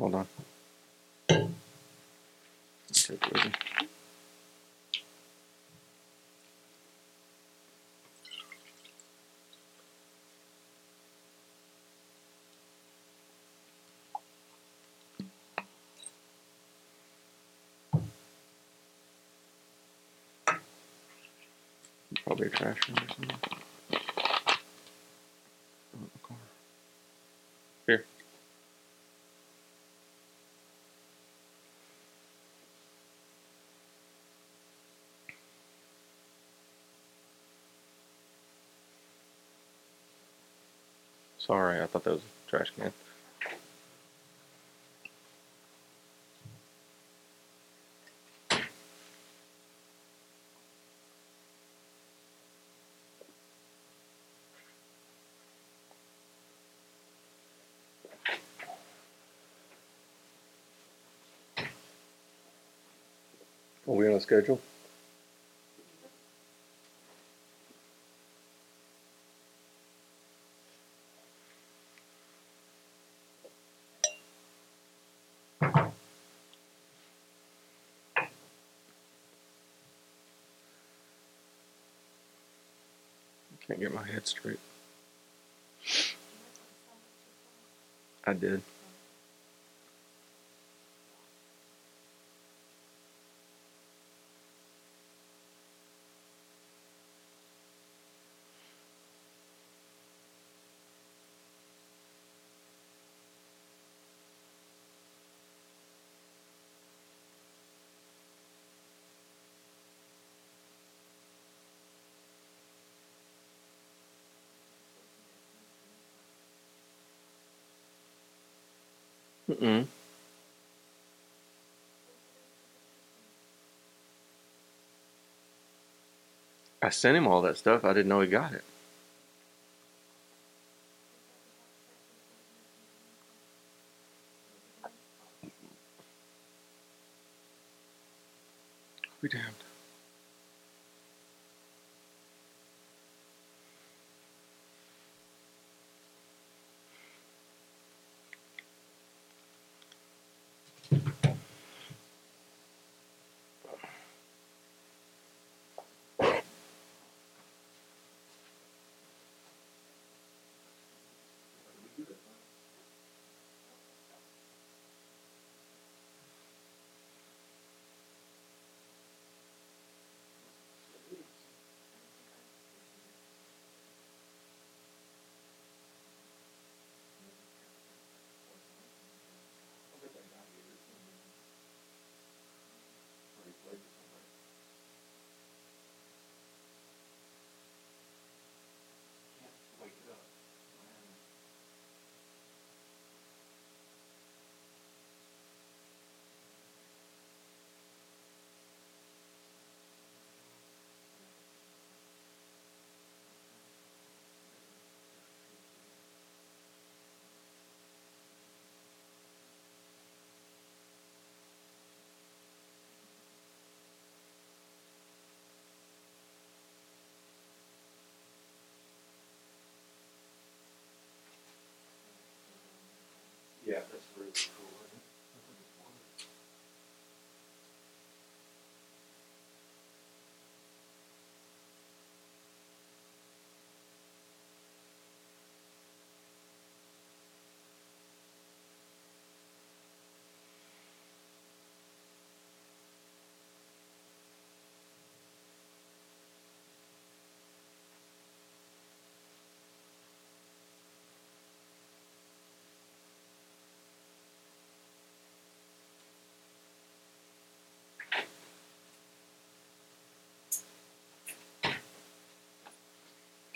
B: Hold on. Probably a trash can or something. Sorry, I thought that was a trash can. Are we on a schedule? Can't get my head straight. I did. Mm-mm. I sent him all that stuff. I didn't know he got it.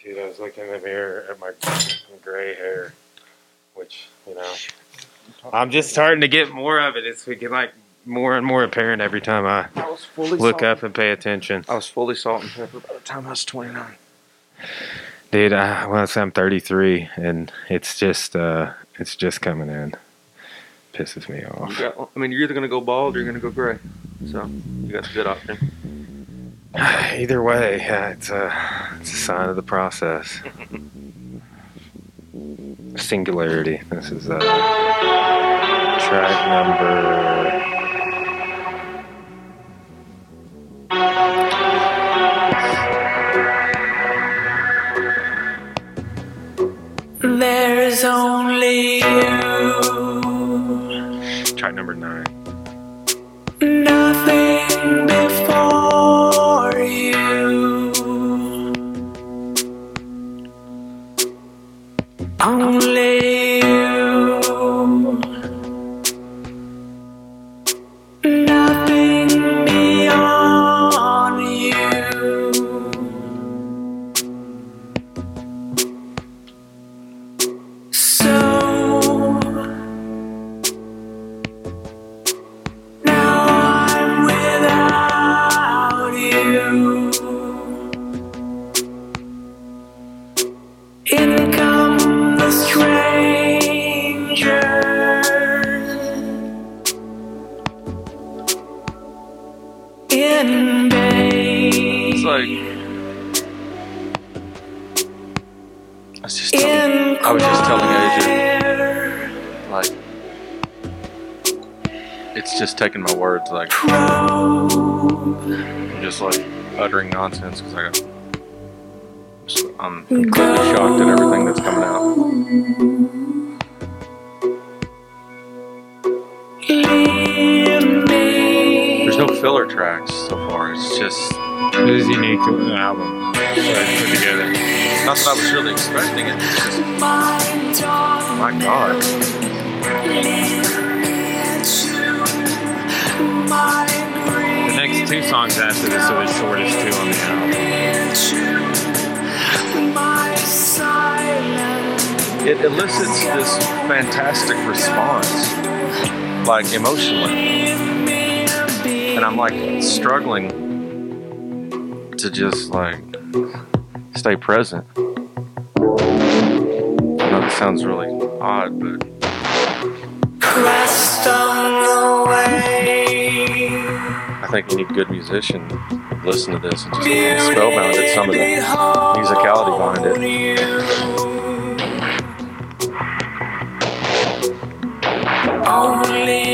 A: Dude, I was looking in the mirror at my gray hair, which you know, I'm just starting to get more of it. It's getting like more and more apparent every time I
B: I was fully
A: look
B: salt.
A: up and pay attention.
B: I was fully salt and pepper by the time I was 29.
A: Dude, I, well, I'm 33, and it's just uh, it's just coming in. Pisses me off.
B: got, I mean, you're either going to go bald or you're going to go gray. So you got the good option.
A: Either way, yeah, it's a it's a sign of the process. Singularity. This is uh,
C: track number.
B: Present. I know it sounds really odd, but
G: Crest on the way.
B: I think any good musician listen to this and just be spellbound at some of the musicality behind it.
G: Only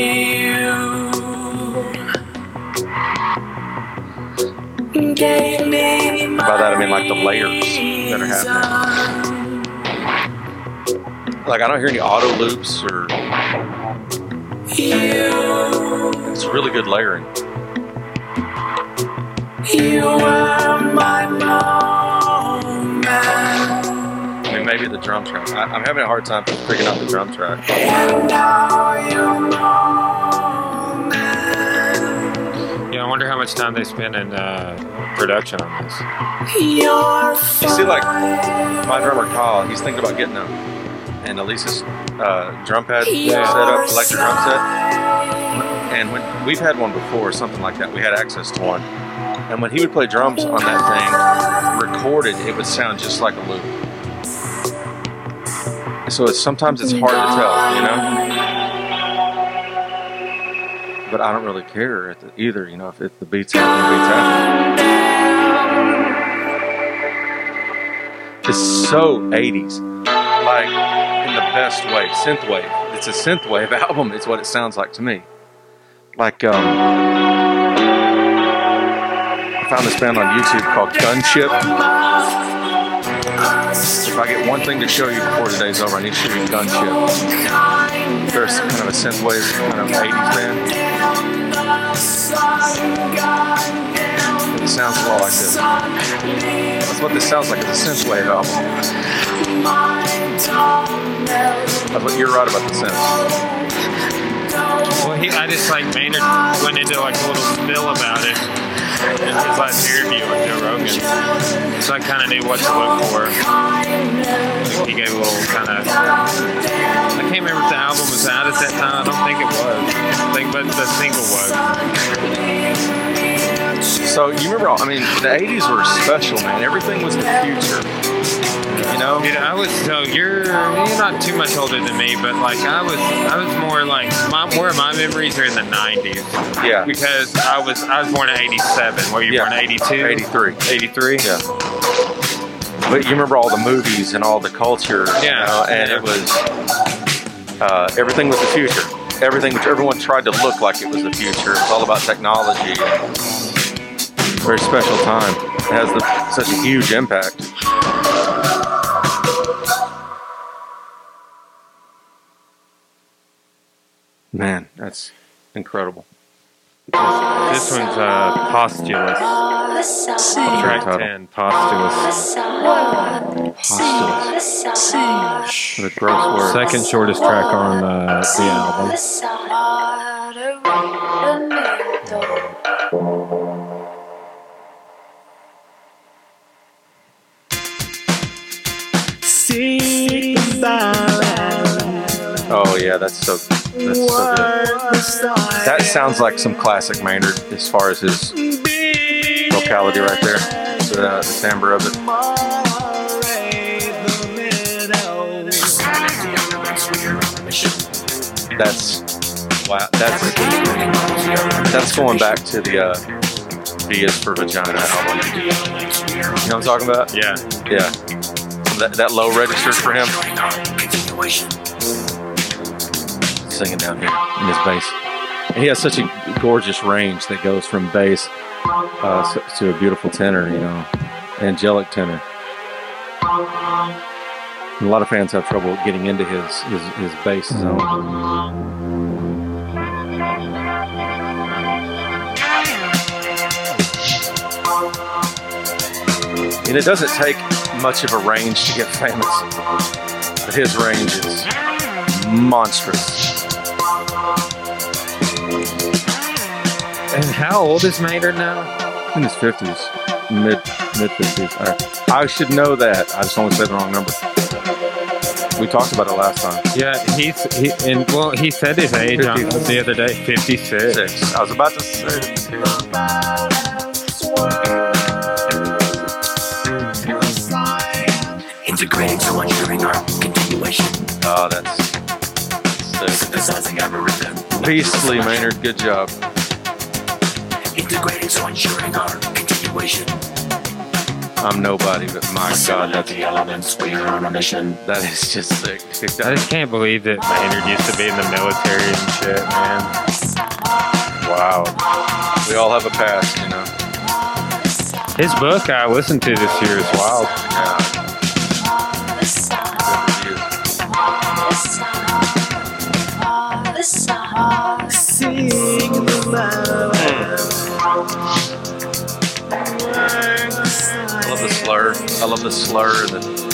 G: you gave me
B: By that I mean like the layers that are happening. Like I don't hear any auto loops or it's really good layering.
G: you were my moment,
B: I mean maybe the drum track. I, I'm having a hard time figuring out the drum track.
C: Wonder how much time they spent in uh, production on this.
G: You're
B: see, like my drummer Kyle, he's thinking about getting a and Alesis uh, drum pad set up, electric drum set. And when we've had one before, something like that, we had access to one. And when he would play drums on that thing, recorded, it would sound just like a loop. So it's sometimes it's hard to tell, you know. But I don't really care either, you know, if, if the beats happen, the beats happen. It's so 80s, like in the best way, synthwave. It's a synthwave album. It's what it sounds like to me. Like um, I found this band on YouTube called Gunship. If I get one thing to show you before today's over, I need to show you Gunship. They're kind of a synthwave, kind of 80s band. It sounds a lot like this. That's what this sounds like. It's a synthwave album. That's what you're right about the synth.
C: Well, he, I just like Maynard went into like a little spill about it in his last interview with Joe Rogan. So I kind of knew what to look for. He gave a little kind of. I can't remember if the album was out at that time. I don't think it was. I think, but the single was.
B: So you remember? I mean, the '80s were special, man. Everything was the future. You know?
C: Dude, I was so you're you're not too much older than me, but like I was I was more like my more of my memories are in the '90s
B: Yeah.
C: because I was I was born in '87. Were you
B: Yeah.
C: born in '82?
B: 83.
C: '83.
B: Yeah. But you remember all the movies and all the culture, you
C: Yeah.
B: know, and it was uh, everything was the future. everything, everyone tried to look like it was the future. It's all about technology. Very special time. It has the, such a huge impact. Man, that's incredible.
A: This one's uh, Postulous. Track
B: Title.
A: 10, Postulous.
B: Postulous. What a gross word.
A: Second shortest track on uh, the album.
B: Oh yeah, that's so. That's so good. That sounds like some classic Maynard as far as his vocality right there. The, uh, the timbre of it. That's wow. That's that's going back to the uh, V is for Vagina album. You know what I'm talking about?
A: Yeah.
B: Yeah. That, that low register for him singing down here in his bass. And he has such a gorgeous range that goes from bass uh, to a beautiful tenor, you know, angelic tenor. And a lot of fans have trouble getting into his his, his bass zone. And it doesn't take much of a range to get famous, but his range is monstrous.
A: And how old is Maynard now?
B: in his fifties, mid mid fifties. I, I should know that. I just only said the wrong number. We talked about it last time.
A: Yeah, he's he and well, he said his age on the other day, fifty six.
B: Six. I was about to say it too.
E: Integrating so ensuring our continuation.
B: Oh, that's sick.
E: Synthesizing algorithm.
B: beastly, Maynard. Good job.
E: Integrating so ensuring our continuation.
B: I'm nobody, but my God, that's
E: the elements. We are on a mission.
B: that is just sick.
A: I just can't believe that my energy used to be in the military and shit, man. Wow.
B: we all have a past, you know.
A: His book I listened to this year is wild.
B: Yeah. Good reviews. I love the slur. I love the slur. The,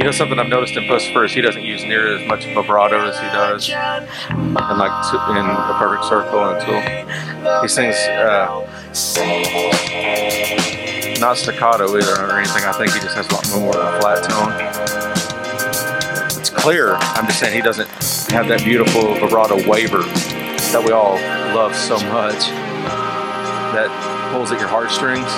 B: you know something I've noticed in Puscifer, he doesn't use near as much vibrato as he does in like in a perfect circle and tool. He sings uh, not staccato either or anything. I think he just has a lot more of a flat tone. It's clear. I'm just saying he doesn't have that beautiful vibrato waver that we all love so much. That pulls at your heartstrings.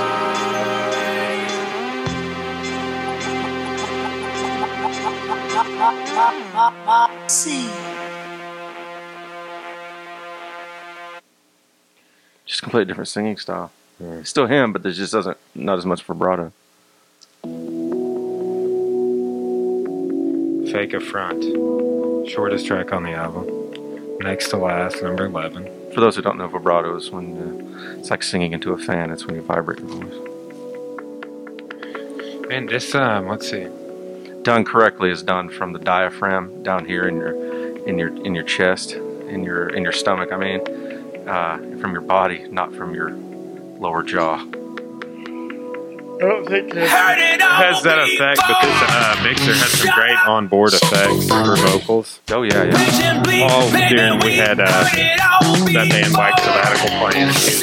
B: Just completely different singing style. Still him, but there's just doesn't not as much vibrato.
A: Fake Affront. Shortest track on the album. Next to last, number eleven.
B: For those who don't know, vibrato is when uh, it's like singing into a fan. It's when you vibrate your voice.
A: And this um, let's see.
B: Done correctly is done from the diaphragm down here in your in your in your chest, in your in your stomach. I mean, uh, from your body, not from your lower jaw.
A: It has that effect, but this uh, mixer has some great onboard effects for vocals.
B: Oh yeah, yeah.
A: All during we had uh, that band Black Sabbatical playing, and he was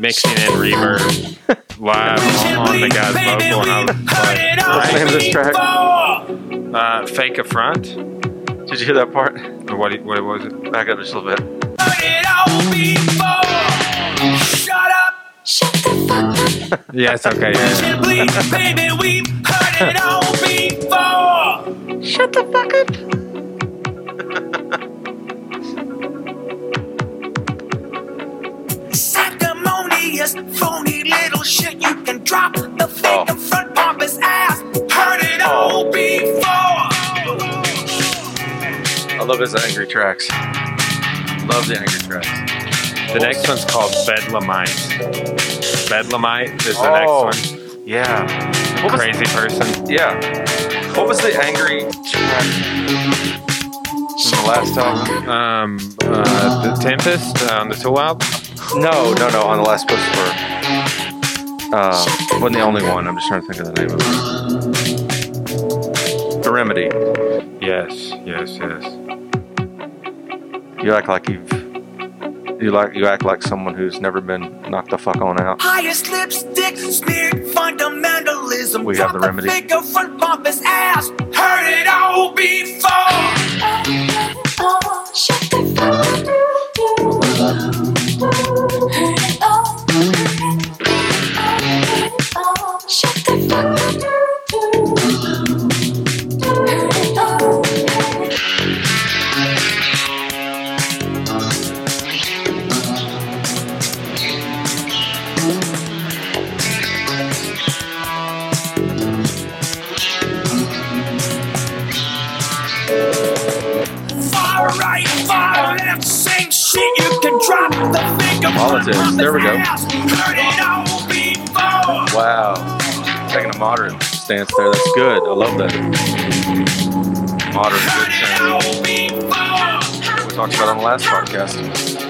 A: mixing and reverb live on, on the guy's vocal, and I was
B: What's the name of this track?
A: uh, "Fake a Front."
B: Did you hear that part?
A: Or what? What was it?
B: Back up just a little bit.
E: Shut up!
A: Yeah, it's okay.
C: Attention, please, baby, we've heard it all.
F: Shut the fuck up.
C: Sanctimonious, phony little shit. You can drop the fake
B: Oh.
C: in front pompous ass. Heard it all before.
B: I love his angry tracks. Love the angry tracks.
A: The next one's called Bedlamite. Bedlamite is the
B: Oh.
A: next one.
B: Yeah. What was,
A: Crazy person.
B: yeah. What was the angry track from the last album?
A: Um, uh, the Tempest on the Tool album.
B: No, no, no. On the last Pussy Uh, wasn't the only one. I'm just trying to think of the name of it. The Remedy.
A: Yes, yes, yes.
B: You act like you've. You like you act like someone who's never been knocked the fuck on out.
C: Highest lipstick, smeared fundamentalism.
B: We have the remedy.
C: Fake in front pompous ass. Heard it all before.
D: Shut the fuck up. Oh, oh, oh, shut the fuck up.
C: Shit. You can drop the finger.
B: Politics. There we go.
C: Heard it all before.
B: Wow. Taking a moderate stance there. That's good. I love that. Moderate good stance. We talked about on the last podcast.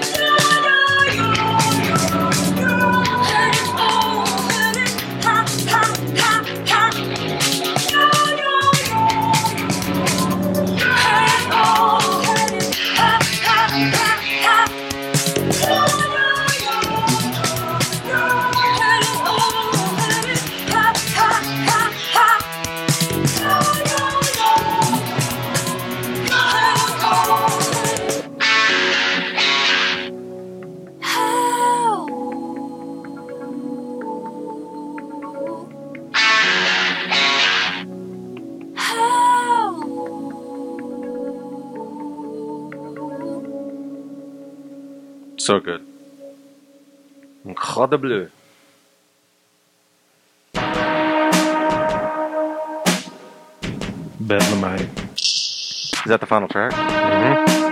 B: So good. Incroyable. bleu.
A: Bedlamite.
B: Is that the final track? Mm-hmm.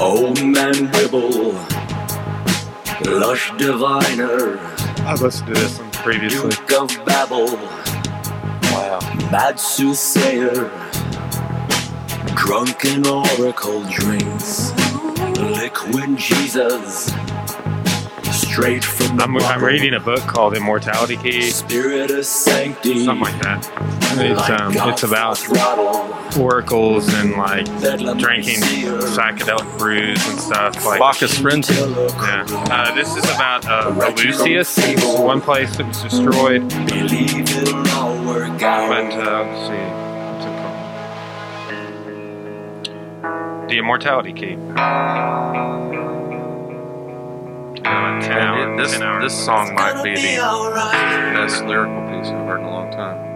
E: Old man Ribble, lush diviner,
A: I listened to this one previously.
E: Duke of Babel, Mad soothsayer, drunken oracle drinks, liquid Jesus, straight from the
A: I'm, I'm reading a book called Immortality. Key,
E: spirit of sanctity,
A: something like that. It's um, it's about oracles and like drinking psychedelic brews and stuff. Like
B: Bacchus Frenzy.
A: Yeah. Uh, this is about uh, Eleusis, one place that was destroyed.
E: believe it'll all work out.
A: But uh, let's see, what's it called? The Immortality Key. 10
B: This, this song might be the best lyrical piece I've heard in a long time.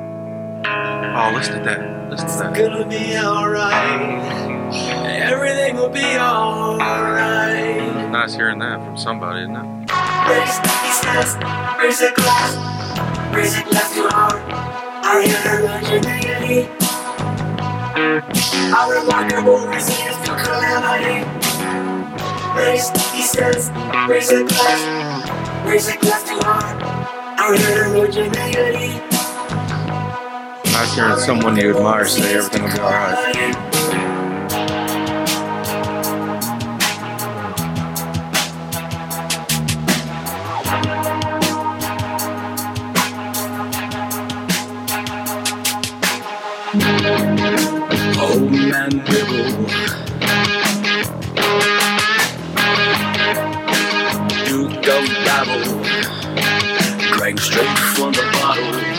B: Oh, listen to that. Listen to that.
C: Gonna be alright. Everything will be alright.
B: Nice hearing that from somebody, isn't it?
C: Raise these hands, raise a glass, raise a glass to our, our heterogeneity. Our remarkable resilience to calamity. Raise these hands, raise a glass, raise a glass to our, our heterogeneity.
B: Nice hearing someone you admire say everything will be alright.
E: Old man drank straight from the bottle,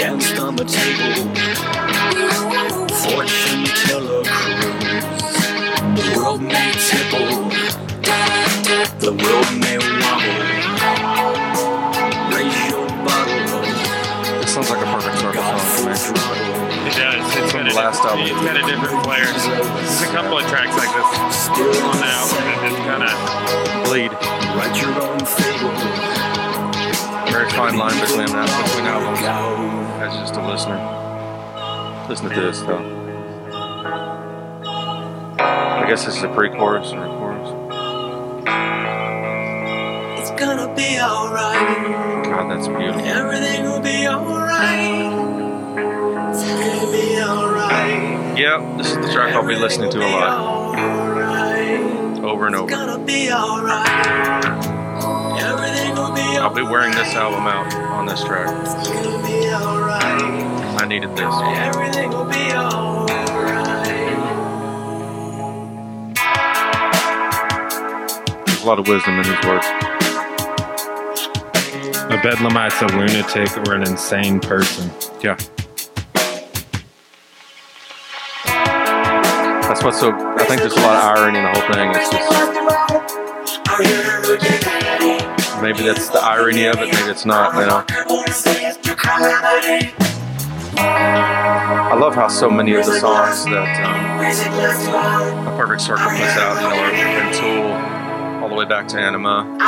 E: danced on the table. Fortune teller cruise. The world may tipple. The world may wobble. Raise your bottle.
B: It sounds like
A: a
B: perfect
A: sort of song. It does.
B: It's got, a, last album.
A: it's got a different flair. There's a couple of tracks like this on the album that just kind of
B: bleed.
E: Write your own fable.
B: Very fine line between, between albums. Listen to this though. I guess this is a pre-chorus or a chorus.
C: It's gonna be alright.
B: God, that's beautiful.
C: Everything will be alright. It's gonna be alright.
B: Yep, this is the track I'll be listening to a lot, over and
C: It's
B: over.
C: gonna be alright. Everything will be
B: I'll be wearing this album out on this track.
C: It's gonna be alright.
B: I needed this.
C: Everything will be alright.
B: There's a lot of wisdom in these words.
A: a bedlamite's a lunatic or an insane person.
B: Yeah. That's what's so. I think there's a lot of irony in the whole thing. It's just maybe that's the irony of it. Maybe it's not. You know. I love how so many of the songs that um, A Perfect Circle puts out, you know, are from Tool all the way back to Ænima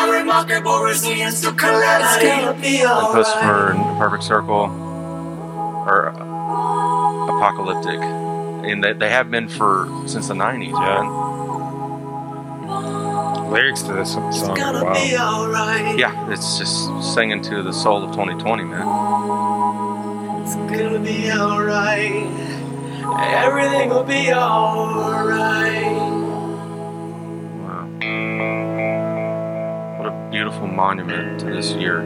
C: It's gonna be
B: and. Puscifer and Perfect Circle are apocalyptic, and they, they have been for since the '90s.
A: Yeah.
B: man.
A: Lyrics to this song
C: It's
A: are
C: gonna be alright.
B: Yeah, it's just singing to the soul of 2020, man.
C: It's gonna be alright. Everything will be alright.
B: Wow. What a beautiful monument to this year.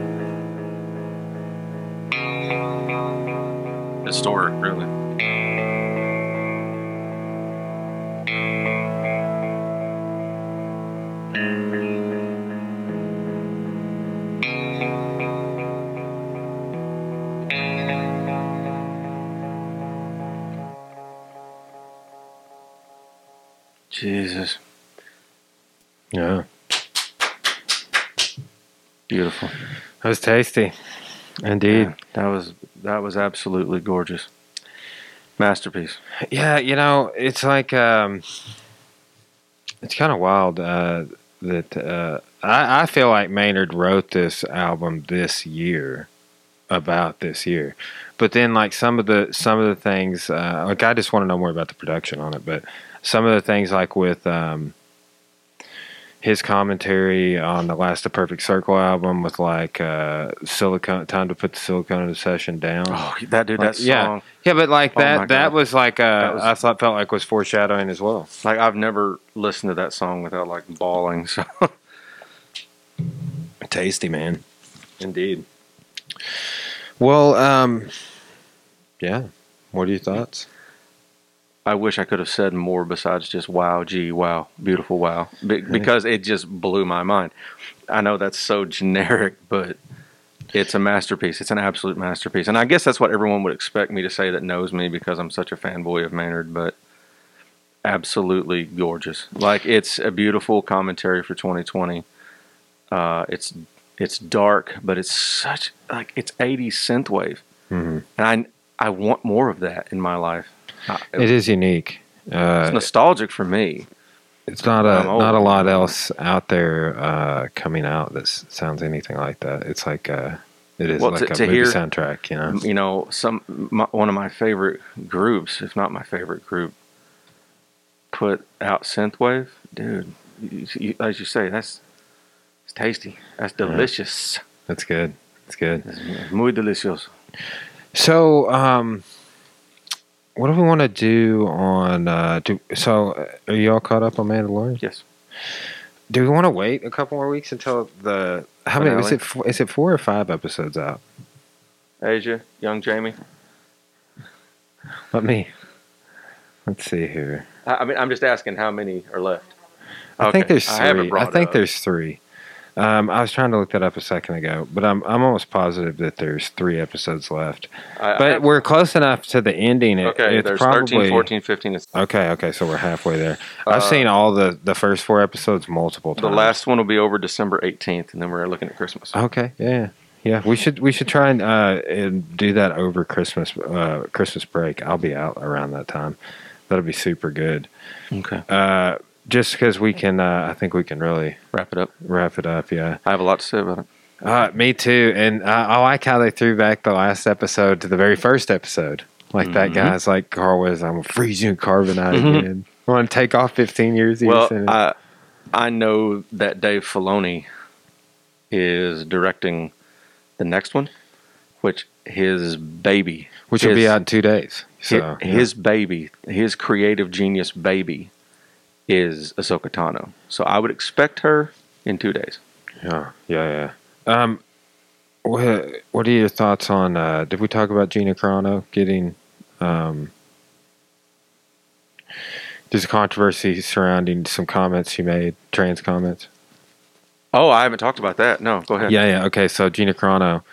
B: Historic, really. Jesus.
A: Yeah,
B: Beautiful.
A: that was tasty. Indeed.
B: Yeah, that was that was absolutely gorgeous. Masterpiece.
A: Yeah, you know, it's like um, it's kind of wild uh, that uh, I, I feel like Maynard wrote this album this year about this year, but then like some of the some of the things, uh, like I just want to know more about the production on it, but some of the things like with um, his commentary on the last of Perfect Circle album with like uh, silicone time to put the silicone in the session down.
B: Oh, that dude,
A: Like,
B: that
A: yeah.
B: song.
A: Yeah, but like
B: Oh
A: that, that was like uh,
B: That was-
A: I thought felt like was foreshadowing as well.
B: Like I've never listened to that song without like bawling. So
A: Tasty, man. Indeed. Well, um, yeah. What are your thoughts?
B: I wish I could have said more besides just wow, gee, wow, beautiful, wow, Be- because it just blew my mind. I know that's so generic, but it's a masterpiece. It's an absolute masterpiece, and I guess that's what everyone would expect me to say that knows me because I'm such a fanboy of Maynard. But absolutely gorgeous. Like it's a beautiful commentary for 2020. Uh, it's it's dark, but it's such like it's 80s synthwave,
A: Mhm.
B: and I I want more of that in my life. I,
A: It is unique.
B: it's
A: Uh,
B: nostalgic for me.
A: it's not a not a lot else out there uh, coming out that sounds anything like that. It's like uh it is
B: Well,
A: like
B: to-
A: a
B: to
A: movie
B: hear-
A: soundtrack, you know.
B: You know, some my, one of my favorite groups, if not my favorite group, put out synthwave. Dude, you, you, as you say, that's it's tasty. That's delicious.
A: That's good. That's good.
B: It's muy delicioso.
A: So, um, what do we want to do on? Uh, do so? uh, Are you all caught up on Mandalorian?
B: Yes.
A: Do we want to wait a couple more weeks until the how many? Is it four, is it four or five episodes out?
B: Asia, young Jamie.
A: Let me. Let's see here.
B: I, I mean, I'm just asking how many are left.
A: I think there's three. I,
B: it
A: think there's three. Um, I was trying to look that up a second ago, but I'm I'm almost positive that there's three episodes left.
B: I- I
A: But
B: have-
A: we're close enough to the ending. It,
B: okay.
A: it's
B: There's
A: probably
B: 13, 14, 15.
A: Okay, okay, so we're halfway there. I've
B: Uh,
A: seen all the the first four episodes multiple times.
B: the last one will be over December 18th, and then we're looking at Christmas.
A: Okay, yeah, yeah. We should we should try and uh, and do that over Christmas uh, Christmas break. I'll be out around that time. That'll be super good.
B: Okay.
A: Uh, just because we can, uh, I think we can really
B: Wrap it up.
A: wrap it up. Yeah.
B: I have a lot to say about it.
A: Uh, me too. And uh, I like how they threw back the last episode to the very first episode. Like that
B: Mhm.
A: guy's like Carl was, I'm gonna freeze you in carbonite
B: Mhm.
A: again. I want to take off 15 years.
B: Well. I I know that Dave Filoni is directing the next one, which his baby,
A: which will be out in two days. So
B: hi-
A: yeah.
B: his baby, his creative genius baby, is Ahsoka Tano. So I would expect her in two days.
A: Yeah, yeah, yeah. Um, what what are your thoughts on? Uh, did we talk about Gina Carano getting? Um, there's a controversy surrounding some comments she made, trans comments.
B: Oh, I haven't talked about that. No, go ahead.
A: Yeah, yeah. Okay, so Gina Carano.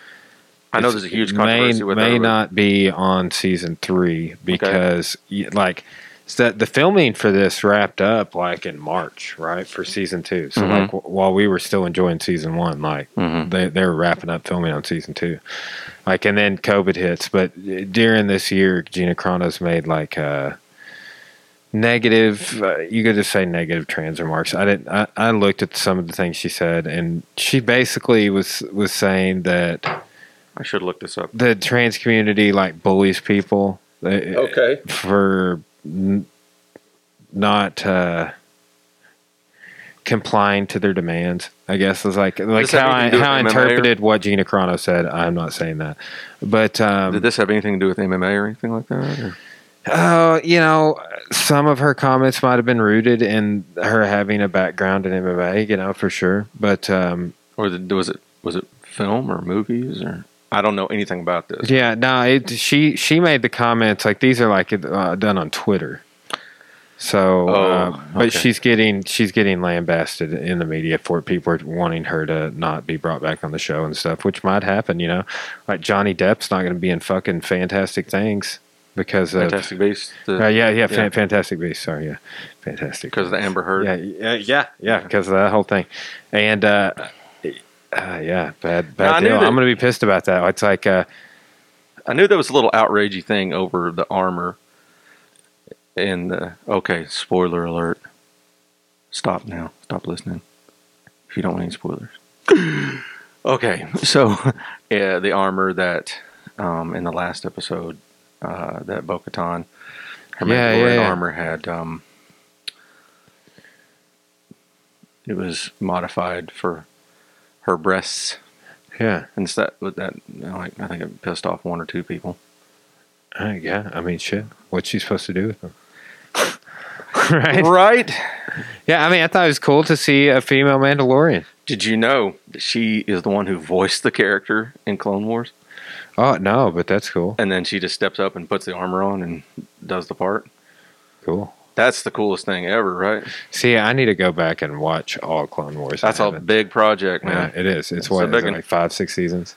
B: I know there's a huge
A: may,
B: controversy with
A: may
B: her.
A: not be on season three because y like it's that the filming for this wrapped up like in March, right, for season two. So
B: Mhm.
A: like w- while we were still enjoying season one, like
B: Mhm.
A: they they were wrapping up filming on season two, like and then COVID hits. But during this year, Gina Carano's made like uh negative uh, you could just say negative trans remarks i didn't I, I looked at some of the things she said and she basically was was saying that
B: I should look this up.
A: the trans community like bullies people uh,
B: Okay.
A: for n- not uh, complying to their demands. I guess is like like how I,
B: anything to do
A: how I interpreted what Gina Carano said. I'm not saying that, but um,
B: Did this have anything to do with MMA or anything like that? or-
A: uh, you know, some of her comments might have been rooted in her having a background in MMA. You know, for sure, but um,
B: Or did, was it was it film or movies or I don't know anything about this.
A: Yeah, no, it, she she made the comments like these are like uh, done on Twitter. So,
B: Oh,
A: uh, but
B: okay.
A: she's getting she's getting lambasted in the media for people are wanting her to not be brought back on the show and stuff, which might happen. You know, like Johnny Depp's not going to be in fucking Fantastic Things because of
B: Fantastic Beasts. The,
A: uh, yeah, yeah,
B: Yeah.
A: Fan- Fantastic Beasts. Sorry, yeah, Fantastic
B: because of the Amber Heard.
A: yeah, yeah, yeah, yeah, because of that whole thing, and uh, uh, yeah, bad, bad
B: knew
A: deal.
B: that-
A: I'm gonna be pissed about that. It's like. Uh,
B: I knew there was a little outragey thing over the armor. And the okay, spoiler alert. Stop now. Stop listening. If you don't want any spoilers. okay, so yeah, the armor that um, in the last episode uh, that Bo-Katan, her
A: Yeah,
B: Mandalorian
A: yeah, yeah.
B: armor had um, it was modified for her breasts,
A: yeah,
B: and so that with that you know, like I think it pissed off one or two people.
A: Uh, yeah, I mean, shit. What's she supposed to do with them? right?
B: Right.
A: Yeah, I mean, I thought it was cool to see a female Mandalorian.
B: Did you know that she is the one who voiced the character in Clone Wars?
A: Oh no, but that's cool.
B: And then she just steps up and puts the armor on and does the part.
A: Cool.
B: That's the coolest thing ever, right?
A: See, I need to go back and watch all Clone Wars.
B: That's a big project,
A: Yeah,
B: man.
A: it is. It's
B: It's
A: what
B: a
A: is it, like five, six seasons.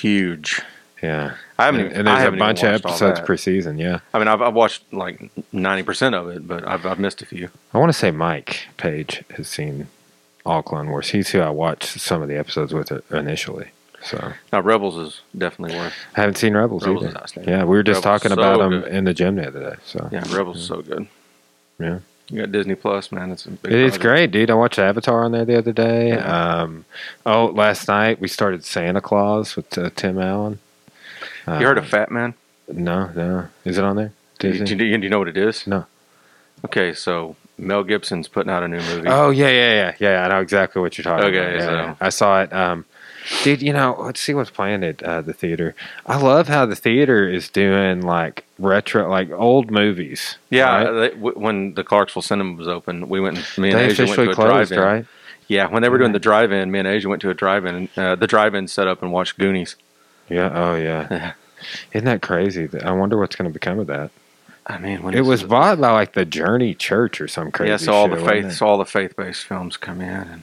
B: Huge.
A: Yeah,
B: I haven't.
A: and,
B: even-
A: and there's a
B: haven't even
A: bunch of episodes per season. Yeah,
B: I mean, I've, I've watched like ninety percent of it, but I've, I've missed a few.
A: I want to say Mike Page has seen all Clone Wars. He's who I watched some of the episodes with it initially. So
B: Now, Rebels is definitely worth.
A: I haven't seen Rebels,
B: Rebels
A: either. Yeah, we were just
B: Rebels
A: talking
B: so
A: about them
B: good.
A: in the gym the other day. So
B: Yeah, Rebels is so good.
A: Yeah.
B: You got Disney Plus, man. It's a big
A: It is
B: project.
A: great, dude. I watched Avatar on there the other day.
B: Yeah.
A: Um, oh, last night we started Santa Clause with uh, Tim Allen. Uh,
B: You heard of Fatman?
A: No, no. Is it on there?
B: Do you,
A: Disney?
B: do you- do you know what it is?
A: No.
B: Okay, so Mel Gibson's putting out a new movie.
A: Oh yeah, yeah, yeah, yeah. I know exactly what you're talking
B: Okay,
A: about. Yeah,
B: so-
A: yeah. I saw it. Um, dude, you know, let's see what's playing at uh, the theater. I love how the theater is doing like retro, like old movies.
B: Yeah,
A: right?
B: they, w- when the Clarksville Cinema was open, we went. Me and
A: they
B: Asia went
A: officially
B: to a
A: closed,
B: drive-in.
A: right?
B: Yeah, when they were doing the drive-in, me and Asia went to a drive-in. Uh, the drive-in set up and watched Goonies.
A: Yeah. Oh yeah. Isn't that crazy? I wonder what's going to become of that.
B: I mean, when
A: It was bought by like the Journey Church or some crazy.
B: Yeah, so all
A: shit,
B: the faith, so all the faith-based films come in, and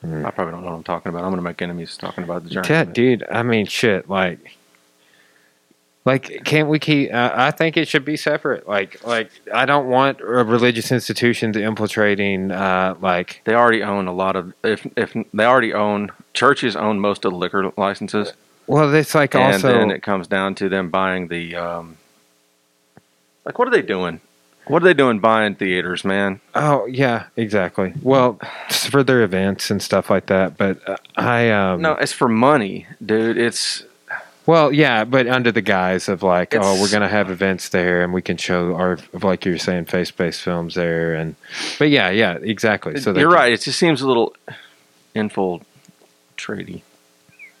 A: Hmm.
B: I probably don't know what I'm talking about. I'm going to make enemies talking about the journey.
A: Yeah, dude. I mean, shit. Like, like, can't we keep? Uh, I think it should be separate. Like, like I don't want a religious institution to infiltrating. Uh, like,
B: They already own a lot of. If if they already own churches own most of the liquor licenses.
A: Well, it's like
B: and
A: also and
B: then it comes down to them buying the um, like what are they doing? What are they doing buying theaters, man?
A: Oh yeah, exactly. Well, it's for their events and stuff like that. But uh, I um
B: No, it's for money, dude. It's
A: well yeah, but under the guise of like oh we're gonna have events there and we can show our like you were saying face based films there and but yeah yeah exactly. So
B: you're
A: can-
B: right. It just seems a little infiltrady.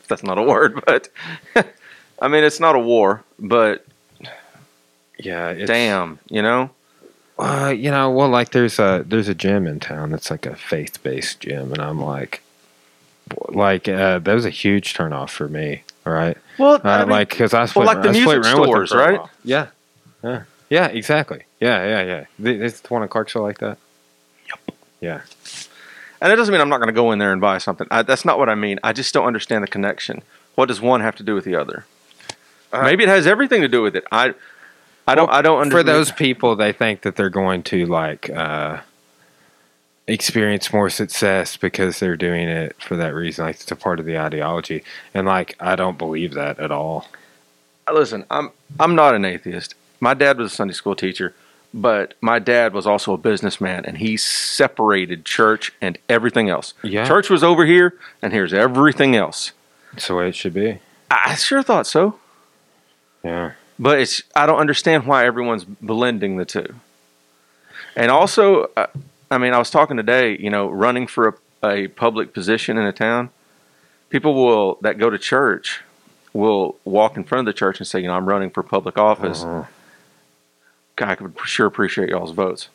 B: If that's not a word, but I mean it's not a war, but
A: Yeah, it's,
B: damn, you know.
A: Uh, you know, well, like there's a there's a gym in town that's like a faith based gym, and I'm like, like uh, that was a huge turnoff for me. All right,
B: Well,
A: uh, like because I was
B: well, like the
A: I
B: music stores, right?
A: Yeah, yeah, yeah, exactly. Yeah, yeah, yeah. It's the one in Clarksville like that. Yep. Yeah.
B: And it doesn't mean I'm not going to go in there and buy something. I, that's not what I mean. I just don't understand the connection. What does one have to do with the other? Maybe it has everything to do with it. I, I don't. I don't
A: For those people, they think that they're going to like uh, experience more success because they're doing it for that reason. Like it's a part of the ideology, and like I don't believe that at all.
B: listen, I'm I'm not an atheist. My dad was a Sunday school teacher, but my dad was also a businessman, and he separated church and everything else.
A: Yeah.
B: Church was over here, and here's everything else.
A: It's the way it should be.
B: I sure thought so,
A: Yeah.
B: But it's I don't understand why everyone's blending the two. And also, uh, I mean, I was talking today. You know, running for a, a public position in a town, people will that go to church will walk in front of the church and say, you know, I'm running for public office.
A: Uh-huh.
B: I could sure appreciate y'all's votes.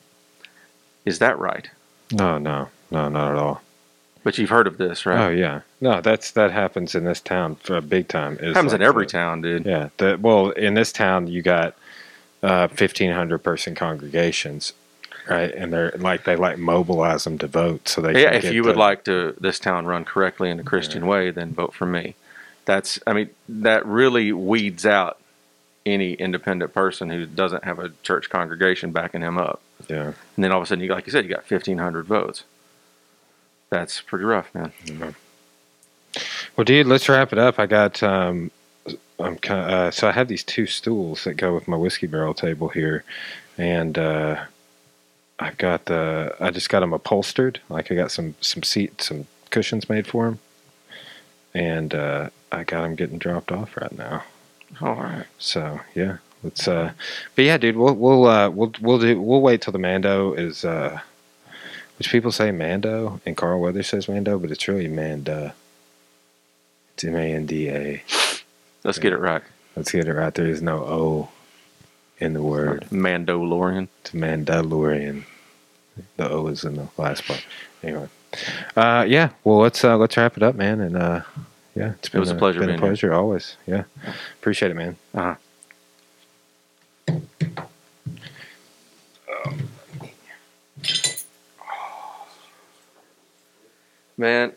B: Is that right?
A: No, no, no, not at all.
B: But you've heard of this, right?
A: Oh yeah, no, that's that happens in this town for a big time. It's
B: happens
A: like
B: in every
A: the-
B: town, dude.
A: Yeah, the, well, in this town you got uh, fifteen hundred person congregations, right? And they're like they like mobilize them to vote, so they
B: Yeah, if you would like to this town run correctly in a Christian way, then vote for me. That's I mean, that really weeds out any independent person who doesn't have a church congregation backing him up.
A: yeah.
B: And then all of a sudden, you like you said, you got fifteen hundred votes. That's pretty rough, man.
A: Well, dude, let's wrap it up. I got um, I'm kind uh, so I have these two stools that go with my whiskey barrel table here, and uh, I've got the I just got them upholstered. Like I got some some seat some cushions made for them, and uh, I got them getting dropped off right now.
B: All right.
A: So yeah, let's. Uh, but yeah, dude, we'll we'll uh, we'll we'll do we'll wait till the Mando is. Uh, which people say Mando and Carl Weather says Mando, but it's really Manda. It's M A N D A.
B: Let's get it right.
A: Let's get it right. There is no O in the word.
B: Mandalorian.
A: It's Mandalorian. The O is in the last part. Anyway, uh, yeah. Well, let's uh, let's wrap it up, man. And uh, yeah, it's been
B: was a pleasure
A: Been a
B: being here.
A: pleasure always. Yeah, appreciate it, man.
B: Uh-huh. Man,